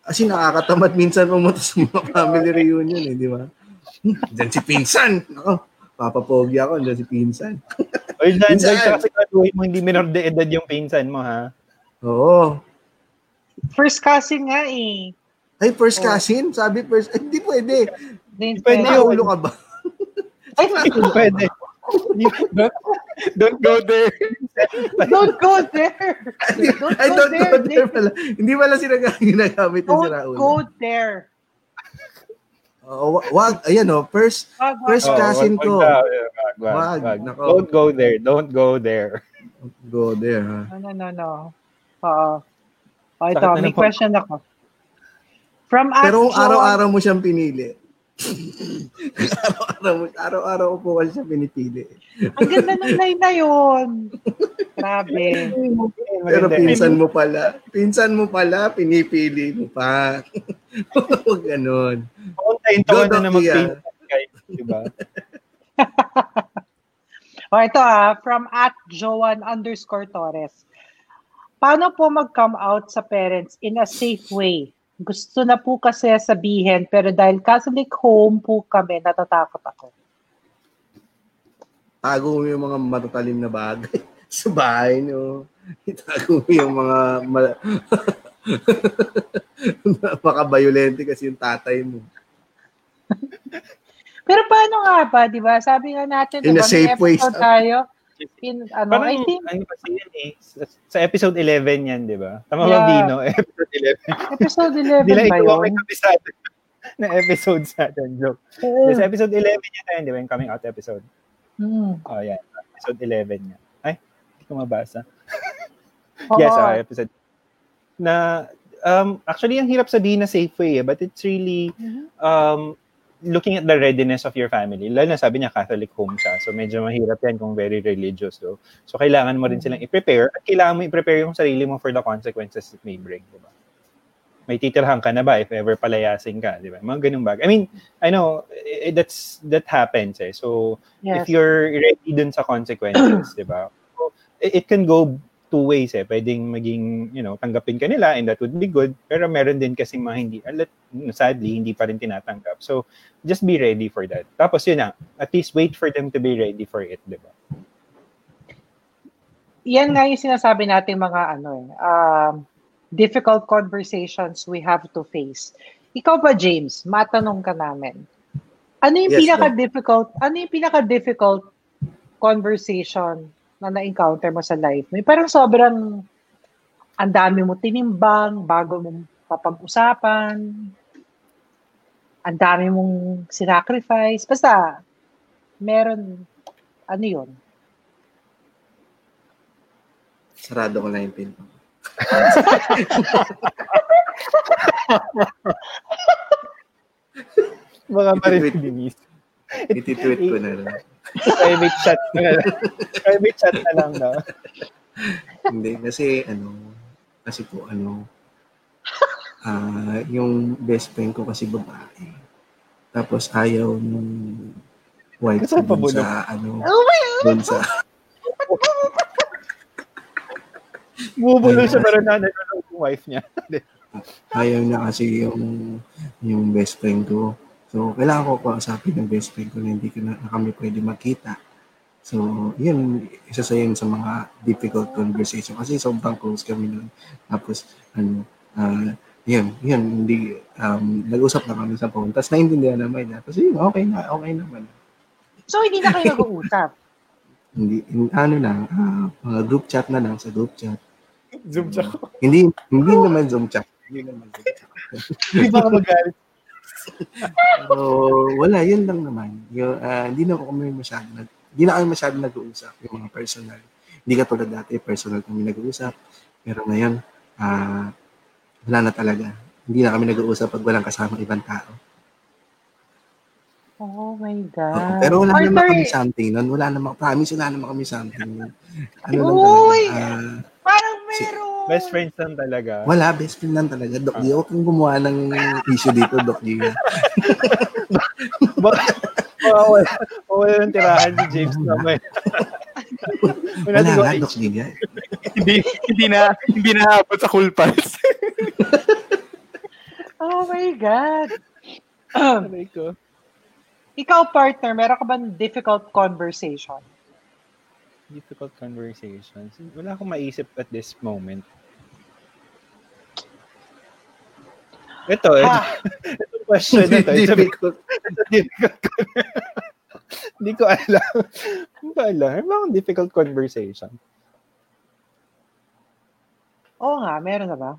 Kasi nakakatamad minsan pumunta sa mga family reunion eh, di ba? Diyan si Pinsan. Ako, papapogi ako, diyan si Pinsan. Oy, Jan, Pinsan. kasi graduate mo, hindi minor de edad yung pinsan mo, ha? Oo. First cousin nga eh. Ay, first Oh. cousin? Sabi first, ay, hindi pwede. Din, Pwede yun. Naulo ka ba? Ay, pwede. Don't go there. don't go there. Don't Ay, go don't there. go there pala. Hindi pala sila ginagamit yung si Don't go there. Oh, wa- wag, ayan oh, first, Wag, wag. First cousin wag- ko. wag- wag- wag- Wag, wag. nako. Don't go there. Don't go there. go there, ha? No, no, no, no. Oo. Oh, ito, may question ako. From Pero At kung araw-araw mo siyang pinili. araw-araw mo, araw-araw ko po kasi siya pinipili. Ang ganda ng line na yun. Grabe. Pero pinsan mo pala, pinsan mo pala, pinipili mo pa. Huwag ganon. Pauntayin Go, taon na na mag-pinsan kayo, di ba? O ito ah, from at Joan underscore Torres. Paano po mag-come out sa parents in a safe way? Gusto na po kasi sabihin, pero dahil Catholic home po kami, natatakot ako. Tago mo yung mga matatalim na bagay sa bahay nyo. Itago mo yung mga ma- makabayolente kasi yung tatay mo. Pero paano nga ba, di ba? Sabi nga natin, In di a safe way, tayo. In, ano, Parang, I think, ano kasi yan eh, sa, sa episode 11 yan, di ba? Tama ba, Yeah. Dino? Episode 11. episode Di 11 lang ba ito yun? may kabisado na episode sa atin, joke. Oo. Sa episode 11 yan tayo, di ba? Yung coming out episode. Hmm. Oh, yan. Episode 11 yan. Ay, hindi ko mabasa. Oo. Yes, ah, episode. Na, um, actually, ang hirap sabihin na safe way, eh, but it's really, Mhm. um, looking at the readiness of your family. Lalo na sabi niya, Catholic home siya. So, medyo mahirap yan kung very religious. So, so kailangan mo rin silang i-prepare at kailangan mo i-prepare yung sarili mo for the consequences it may bring. Diba? May titirhan ka na ba if ever palayasin ka, di ba? Mga ganung bagay. I mean, I know, eh, that's, that happens eh. So, Yes. if you're ready dun sa consequences, di ba? So, it, it can go two ways eh. Pwedeng maging, you know, tanggapin ka nila and that would be good. Pero meron din kasi mga hindi, sadly, hindi pa rin tinatanggap. So, just be ready for that. Tapos yun na, at least wait for them to be ready for it, di ba? Yan nga yung sinasabi natin mga ano eh, um, difficult conversations we have to face. Ikaw ba, James, matanong ka namin. Ano yung Yes, pinaka-difficult, ano yung pinaka-difficult conversation na na-encounter mo sa life? May parang sobrang ang dami mo tinimbang bago mo papag-usapan. Ang dami mong sinacrifice. Basta, meron, ano yun? Sarado ko na yung pinto. Mga marinig. Ititweet ko na lang. Private chat na lang. Private chat na lang daw. Hindi, kasi ano, kasi po ano, ah yung best friend ko kasi babae. Tapos ayaw nung wife ko dun sa ano, Oh dun sa, Bumubulong siya pero na nanonood yung wife niya. ayaw niya kasi yung, yung best friend ko. So, kailangan ko kausapin ng best friend ko na hindi ko na, na kami pwede magkita. So, yun, isa sa yun sa mga difficult conversation. Kasi sobrang close kami nun. Tapos, ano, ah, yun, yun, hindi, um, nag-usap na kami sa phone. Tapos, naintindihan naman niya. Tapos, yun, okay na, okay naman. So, hindi na kayo nag-uusap. Hindi, in- ano lang, ah, mga group chat na lang sa group chat. Zoom chat. Hindi, hindi naman Zoom chat. Hindi naman Zoom chat. Hindi ba magalit? So, wala, yun lang naman. Yung, ah, hindi na kami masyado nag, hindi na kami masyado nag-uusap yung mga personal. Hindi ka tulad dati, personal kami nag-uusap. Pero ngayon, ah, wala na talaga. Hindi na kami nag-uusap pag walang kasama ibang tao. Oh my Oo, God. pero wala Partner, naman kami something nun. Wala naman, promise, wala naman kami something nun. Ano lang Uy! talaga. ah, Parang meron. Best friends lang talaga. wala, best friend lang talaga. Doc Gia, huwag kang gumawa ng issue dito, Doc wala, wala ng tirahan si James naman. Wala Wala nga, Doc Gia. hindi, hindi na, hindi na abot sa cool pals. Oh my God. Ikaw, partner, meron ka ba difficult conversation? Difficult conversations. Wala akong maisip at this moment. Ito, ito, Ha? ito question na to. It's a Difficult. difficult. Hindi ko alam. Hindi ko alam. Ano difficult conversation? Oo nga, meron na ba?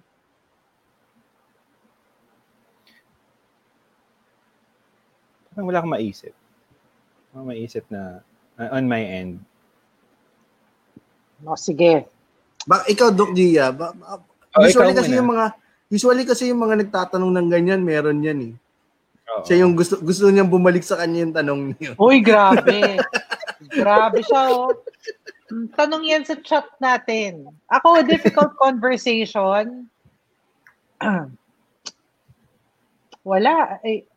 Parang wala akong maisip. Wala akong maisip na uh, on my end. No, sige. Ba, ikaw, Doc Gia, ba, ba- Oh, usually ikaw kasi muna. yung mga usually kasi yung mga nagtatanong ng ganyan, meron yan eh. Oo. Siya yung gusto gusto niyang bumalik sa kanya yung tanong niyo. Uy, grabe. grabe siya, oh. Tanong yan sa chat natin. Ako, difficult conversation. Wala. Eh,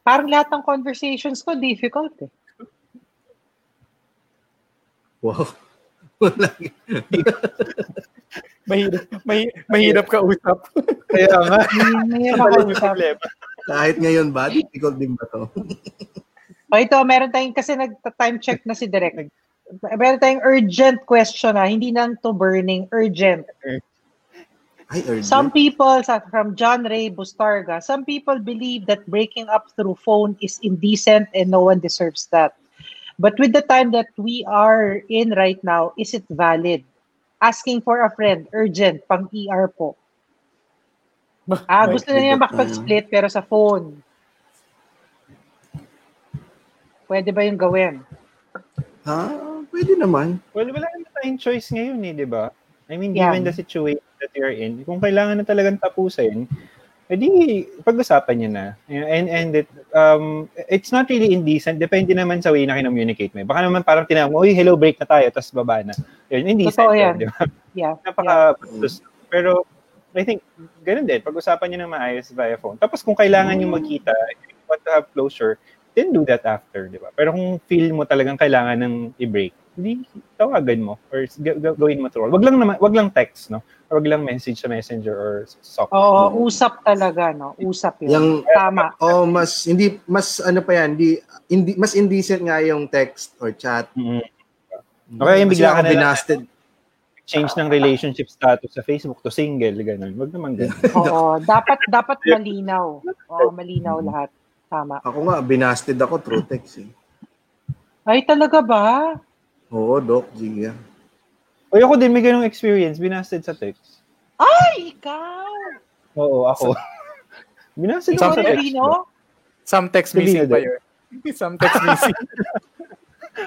parang lahat ng conversations ko difficult eh. Wow. Wala. mahirap, mahi, mahirap ka usap. Kaya nga. May yung makausap. problema. Kahit ngayon ba, difficult din ba to? O ito, meron tayong, kasi nag-time check na si Direk. Meron tayong urgent question na, hindi lang to burning, urgent. Ay, urgent. Some people, sa, from John Ray Bustarga, some people believe that breaking up through phone is indecent and no one deserves that. But with the time that we are in right now, is it valid? Asking for a friend, urgent, pang ER po. Ah, gusto na niya makapag-split pero sa phone. Pwede ba yung gawin? Ha? Pwede naman. Well, wala naman tayong choice ngayon eh, di ba? I mean, Yeah. given the situation that you're in, kung kailangan na talagang tapusin, edi pag-usapan niyo na. And, and it, um, it's not really indecent. Depende naman sa way na kinommunicate mo. eh. Baka naman parang tinawag mo, uy, hello, break na tayo, tapos baba na. Yun, indecent. Totoo yan. Di ba? Yeah. Napaka, pero, I think, ganun din. Pag-usapan niyo ng maayos via phone. Tapos kung kailangan niyo magkita, if you want to have closure, then do that after, di ba? Pero kung feel mo talagang kailangan ng i-break, hindi tawagan mo or gawin mo through. Wag lang naman, wag lang text, no? Wag lang message sa Messenger or soft. Oo, usap talaga, no? Usap yun. Yung Tama. oh mas hindi mas ano pa yan, hindi, hindi mas indecent nga yung text or chat. Mm. Okay, yung bigla ka na lang- binasted. Change ng relationship status sa Facebook to single, ganun. Wag naman ganun. Oo, dapat dapat malinaw. Oo, malinaw lahat. Tama. Ako nga binasted ako through text eh. Ay, talaga ba? Oo, Doc, Gia. O ako din may ganung experience, binasted sa text. Ay, ikaw! Oo, ako. binasted Ikaw, ako sa text. Rino? Some text missing pa yun. Some text missing.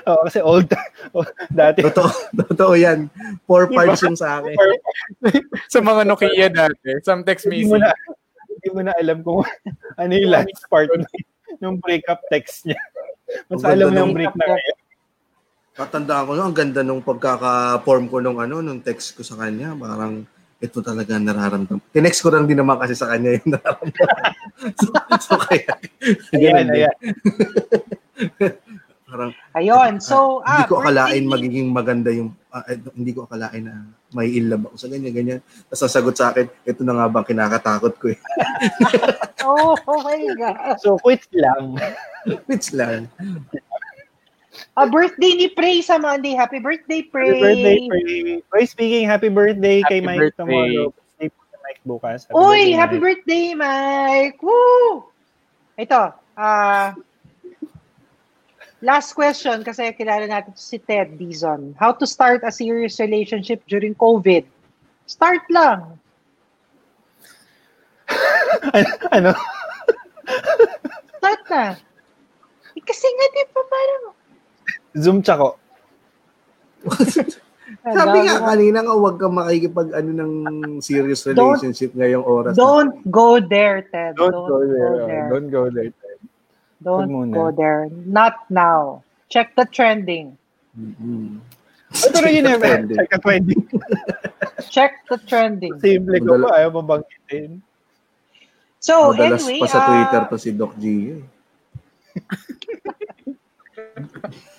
Oo, kasi old. oh, dati. Totoo, totoo yan. Four parts yung sa akin. sa mga Nokia dati. Some text Hindi mo missing. na, hindi mo na alam kung ano yung last part ng breakup text niya. Mas alam mo yung break na ngayon. Tatandaan ko no, ang ganda nung pagkaka-form ko nung ano, nung text ko sa kanya. Parang ito talaga nararamdaman. Tinext ko lang din naman kasi sa kanya yung nararamdaman. so, so kaya, Ayan, ayan. Parang Ayun. So, ah, hindi ko akalain magiging maganda yung ah, eh, hindi ko akalain na may ilab ako sa ganyan ganyan. Tapos sasagot sa akin, ito na nga bang kinakatakot ko eh. Oh, oh my God. So, quit lang. Which lang. A birthday ni Prey sa Monday. Happy birthday, Prey. Happy birthday, Pray. Pray speaking, happy birthday kay Happy Mike birthday. tomorrow. Po kay Mike bukas. Happy Uy, birthday, happy Mike. birthday, Mike! Woo! Ito, ah, last question kasi kilala natin si Ted Dizon. How to start a serious relationship during COVID? Start lang. ano? Start na. Eh, kasi nga, di ba, parang... Zoom tsako. Sabi nga kanina nga huwag kang makikipag ano ng serious relationship ngayong oras. Don't go there, Ted. Don't, go there. oh. Don't go there. Don't Huwag muna. go there. Not now. Check the trending. Mm-mm. Ay, pero yun eh. Trending. Check a 20. Check the trending. Simple ko pa, ayaw mo banggitin. So, Madalas anyway, pa sa ah, Twitter to si Doc G.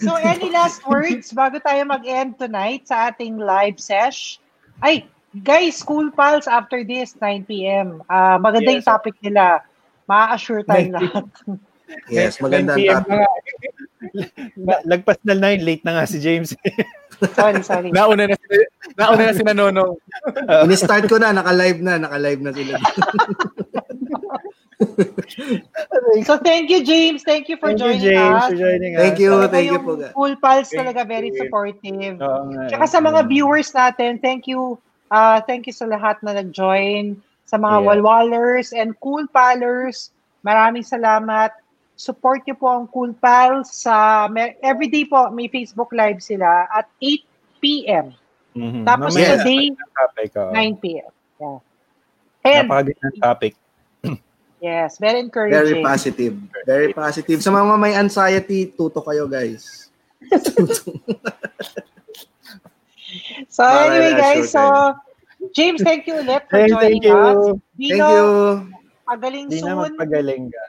So, any last words bago tayo mag-end tonight sa ating live sesh? Ay, guys, School Pals after this, 9 p.m. Ah, maganda yung Yes. topic nila. Ma-assure tayo 9 lahat. Yes, maganda 9 ang topic. Lagpas na 9, late na nga si James. sorry, sorry. Nauna na si, nauna na si Nanonong. Ini-start ko na, naka-live na, naka-live na sila. So, thank you, James. Thank you for Thank you, joining James, us. for joining us. Thank you, Talaga thank you po. School Pals Thank talaga very you. supportive. Nga. Tsaka sa mga viewers natin, thank you. ah thank you sa lahat na nag-join. Sa mga Yeah. walwalers and cool palers, maraming salamat. Support niyo po ang Cool Pals sa me- everyday po may Facebook Live sila at 8 p.m. Mhm. Tapos Mamaya, today, topic, oo. 9 p.m. Yeah. And Napakagandang topic. Yes, very Very encouraging. positive. Very positive. Sa mga may anxiety, tuto kayo guys. So Para anyway guys, so James, thank you ulit for Thank, joining thank you. us. Thank Dino, you. pagaling na soon. magpagaling ka.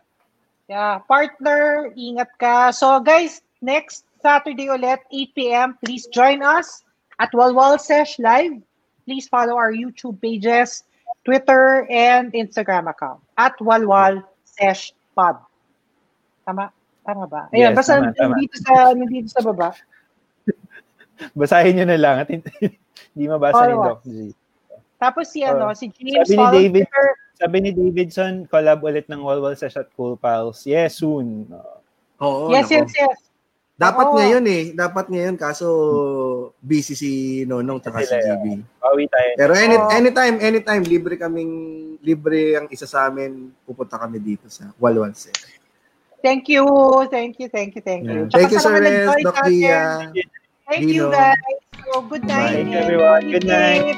Yeah, partner, ingat ka. So guys, next Saturday ulit, 8 p.m. Please join us at Walwal Sesh Live. Please follow our YouTube pages, Twitter, and Instagram account at Walwal Sesh Pod. Tama? Tama ba? Ayan, Yes, basta tama, tama. nandito sa, nandito sa baba. Basahin nyo na lang at hindi mabasa ni Doc G. Tapos si, ano, Oh. si James, Sabi ni David, Twitter. sabi ni Davidson, collab ulit ng Walwal Sesh at Cool Pals. Yes, soon. Oo, yes, nako. yes, yes. Dapat Oo. ngayon eh. Dapat ngayon kaso busy si Nonong tsaka si GB. Bawi tayo. Pero any, Oo. anytime, anytime, libre kaming, libre ang isa sa amin, pupunta kami dito sa Walwal Set. Thank you, thank you, thank you, thank you. Yeah. Thank you, Sir Rez, Doc Gia. Thank you guys. So, good night. Bye, everyone. Good night.